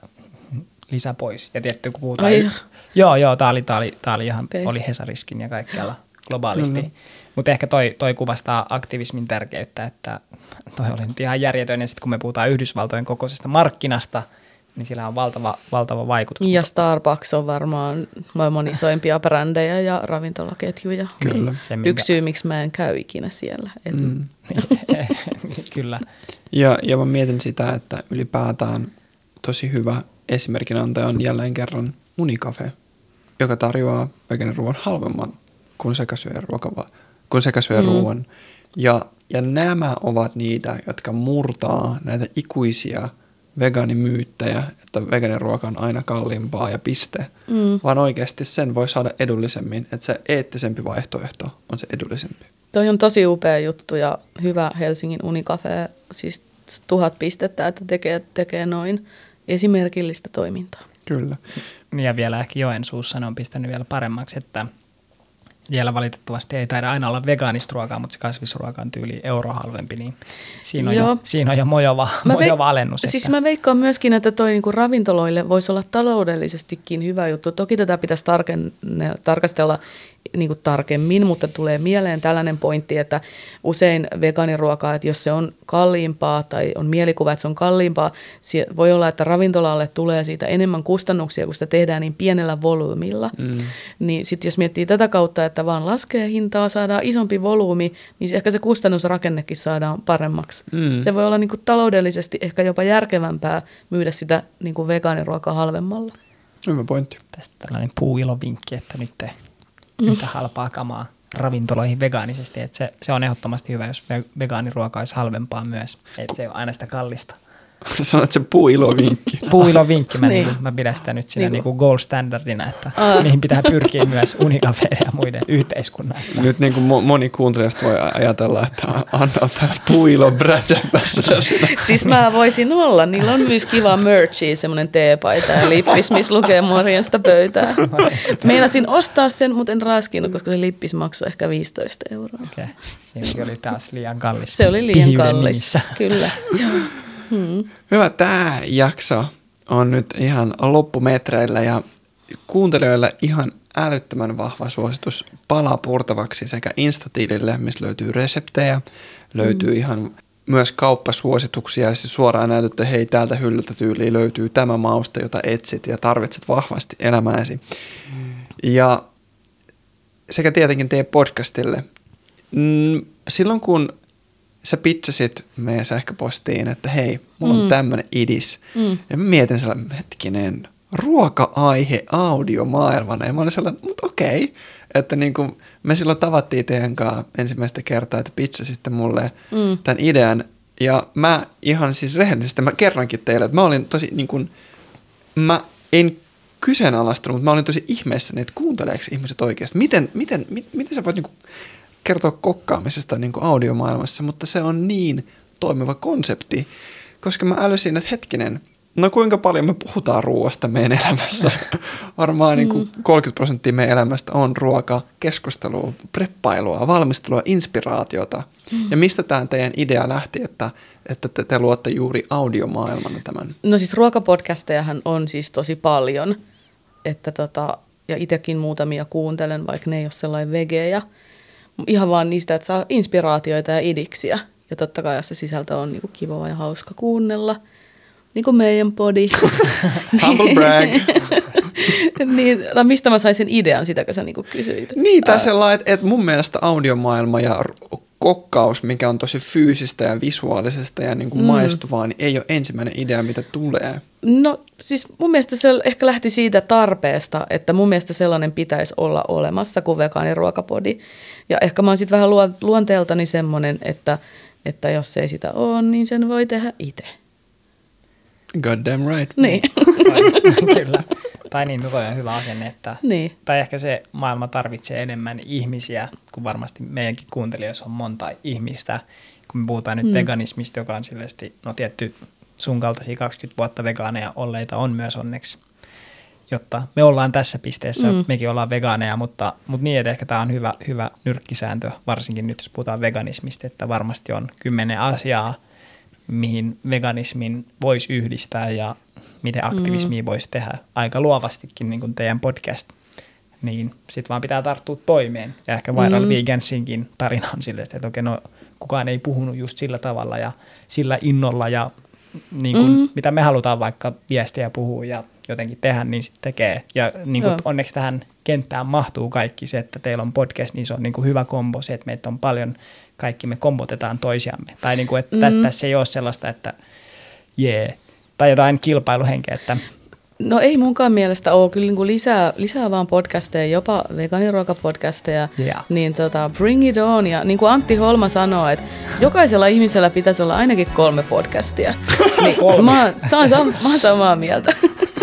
lisä pois. Ja tietty, kun puhutaan... Ai. Joo, joo, tämä oli, tää oli, tää oli ihan, okay. oli Hesariskin ja kaikkialla globaalisti. Mutta ehkä toi, toi kuvastaa aktivismin tärkeyttä, että toi oli nyt ihan järjetön. Ja sitten kun me puhutaan Yhdysvaltojen kokoisesta markkinasta – niin sillä on valtava, valtava vaikutus. Ja Starbucks on varmaan maailman isoimpia (laughs) brändejä ja ravintolaketjuja. Kyllä. Se, minkä... Yksi syy, miksi mä en käy ikinä siellä. Et... Mm. (laughs) Kyllä. Ja, ja mä mietin sitä, että ylipäätään tosi hyvä esimerkin antaja on jälleen kerran Unicafe, joka tarjoaa ruoan halvemman kuin sekasyöjän, ruokava, kuin sekasyöjän mm. ruoan. Ja, ja nämä ovat niitä, jotka murtaa näitä ikuisia – vegaanimyyttejä, että vegaaniruoka on aina kalliimpaa ja piste, mm. vaan oikeasti sen voi saada edullisemmin, että se eettisempi vaihtoehto on se edullisempi. Toi on tosi upea juttu ja hyvä Helsingin Unicafe, siis tuhat pistettä, että tekee, tekee noin esimerkillistä toimintaa. Kyllä. Ja vielä ehkä Joensuussa ne on pistänyt vielä paremmaksi, että siellä valitettavasti ei taida aina olla vegaanista ruokaa, mutta se kasvisruoka on tyyli euro halvempi, niin siinä on, Joo. jo, siinä on jo mojova, Mä mojova veik- alennus. Siis että- mä veikkaan myöskin, että toi niinku ravintoloille voisi olla taloudellisestikin hyvä juttu. Toki tätä pitäisi tarkenne, tarkastella niinku tarkemmin, mutta tulee mieleen tällainen pointti, että usein vegaaniruokaa, että jos se on kalliimpaa tai on mielikuva, että se on kalliimpaa, voi olla, että ravintolalle tulee siitä enemmän kustannuksia, kun sitä tehdään niin pienellä volyymilla. Mm. Niin sitten jos miettii tätä kautta, että vaan laskee hintaa, saadaan isompi volyymi, niin ehkä se kustannusrakennekin saadaan paremmaksi. Mm. Se voi olla niin kuin taloudellisesti ehkä jopa järkevämpää myydä sitä niin kuin vegaaniruokaa halvemmalla. Hyvä pointti. Tästä tällainen puuilovinkki, että nyt te yhtä halpaa kamaa ravintoloihin vegaanisesti. Että se, se on ehdottomasti hyvä, jos ve- vegaaniruoka olisi halvempaa myös. Että se on aina sitä kallista. Sanoit sen puuilovinkki. (laughs) Puuilovinkki, mä, Niin. niin. mä pidän sitä nyt siinä Niin niin kuin- gold standardina, että Aa. niihin pitää pyrkiä myös unikafeiden ja muiden yhteiskunnan. (laughs) Nyt niin kuin mo- moni kuuntelijasta voi ajatella, että Anna puuilo brand ambassador. Siis mä voisin olla. Niillä on myös kiva merchia, semmoinen teepaita ja lippis, missä lukee morjesta pöytää. (laughs) Meinasin ostaa sen, mutta en raskinut, koska se lippis maksoi ehkä 15 euroa. Okei, okay. siinäkin oli taas liian kallis. Se oli liian kallis. nimissä. Kyllä. Hyvä, tämä jakso on nyt ihan loppumetreillä ja kuuntelijoille ihan älyttömän vahva suositus palaa purtavaksi sekä Instatilille, missä löytyy reseptejä, löytyy mm. ihan myös kauppasuosituksia ja siis suoraan näytät, että hei täältä hyllyltä tyyliin löytyy tämä mauste, jota etsit ja tarvitset vahvasti elämääsi. Ja sekä tietenkin teidän podcastille. Mm, silloin kun sä pitchasit meidän sähköpostiin, että hei, mulla on Mm. tämmönen idis. Mm. Ja mä mietin sellainen, hetkinen, ruoka-aihe audiomaailmana. Ja mä olin sellainen, mutta okei. Että niin kuin me silloin tavattiin teidän kanssa ensimmäistä kertaa, että pitchasitte mulle Mm. tämän idean. Ja mä ihan siis rehellisesti, mä kerrankin teille, että mä olin tosi niin kuin, mä en kyseenalaistunut, mutta mä olin tosi ihmeessäni, että kuunteleeko ihmiset oikeasti. Miten, miten, mit, miten sä voit niin kuin kertoa kokkaamisesta niin kuin audiomaailmassa, mutta se on niin toimiva konsepti, koska mä älysin, että hetkinen, no kuinka paljon me puhutaan ruoasta meidän elämässä. (laughs) Varmaan niin kuin 30 prosenttia meidän elämästä on ruoka, keskustelua, preppailua, valmistelua, inspiraatiota. Ja mistä tämä teidän idea lähti, että, että te, te luotte juuri audiomaailmana tämän? No siis ruokapodcastejahan on siis tosi paljon, että tota, ja itsekin muutamia kuuntelen, vaikka ne ei ole sellainen vegejä. Ihan vaan niistä, että saa inspiraatioita ja idiksiä. Ja totta kai, jos se sisältö on niinku kivaa ja hauska kuunnella, niin kuin meidän podi. (laughs) Humble brag. (laughs) niin, no mistä mä sain sen idean, sitäkö sä niinku kysyit? Niin, tai sellainen, että, että mun mielestä audiomaailma ja kokkaus, mikä on tosi fyysistä ja visuaalisesta ja niin kuin mm. maistuvaa, niin ei ole ensimmäinen idea, mitä tulee. No siis mun mielestä se ehkä lähti siitä tarpeesta, että mun mielestä sellainen pitäisi olla olemassa kuin vegaaniruokapodi. Ja ehkä mä oon sitten vähän luo- luonteeltani semmoinen, että, että jos ei sitä ole, niin sen voi tehdä itse. God damn right. Niin. Tai, kyllä. Tai niin, toi on hyvä asenne, että niin. tai ehkä se maailma tarvitsee enemmän ihmisiä, kun varmasti meidänkin kuuntelijoissa on monta ihmistä. Kun me puhutaan nyt Mm. mm. veganismista, joka on silleesti, no tietty sun kaltaisia 20 vuotta vegaaneja olleita on myös onneksi, jotta me ollaan tässä pisteessä, Mm. mekin ollaan vegaaneja, mutta, mutta niin, että ehkä tämä on hyvä, hyvä nyrkkisääntö, varsinkin nyt jos puhutaan veganismista, että varmasti on kymmenen asiaa, mihin veganismin voisi yhdistää ja miten aktivismia mm. voisi tehdä aika luovastikin, niin kuin teidän podcast. Niin sit vaan pitää tarttua toimeen. Ja ehkä Viral Mm. Vegansinkin tarina on silleen, että okei, no kukaan ei puhunut just sillä tavalla ja sillä innolla ja niin kuin, mm. mitä me halutaan vaikka viestiä puhua ja jotenkin tehdä, niin sitten tekee. Ja niin kuin, onneksi tähän kenttään mahtuu kaikki se, että teillä on podcast, niin se on niin kuin hyvä kombo se, että meitä on paljon, kaikki me kombotetaan toisiamme. Tai niin kuin, että Mm. mm. tässä ei ole sellaista, että jee, yeah. tai jotain kilpailuhenkeä, että No ei munkaan mielestä ole. Kyllä niin kuin lisää, lisää vaan podcasteja, jopa vegaaniruokapodcasteja. Yeah. Niin tota, bring it on. Ja niin kuin Antti Holma sanoo, että jokaisella ihmisellä pitäisi olla ainakin kolme podcastia. (laughs) Niin, Kolme. Mä, oon- saan, sam- mä oon samaa mieltä. (laughs)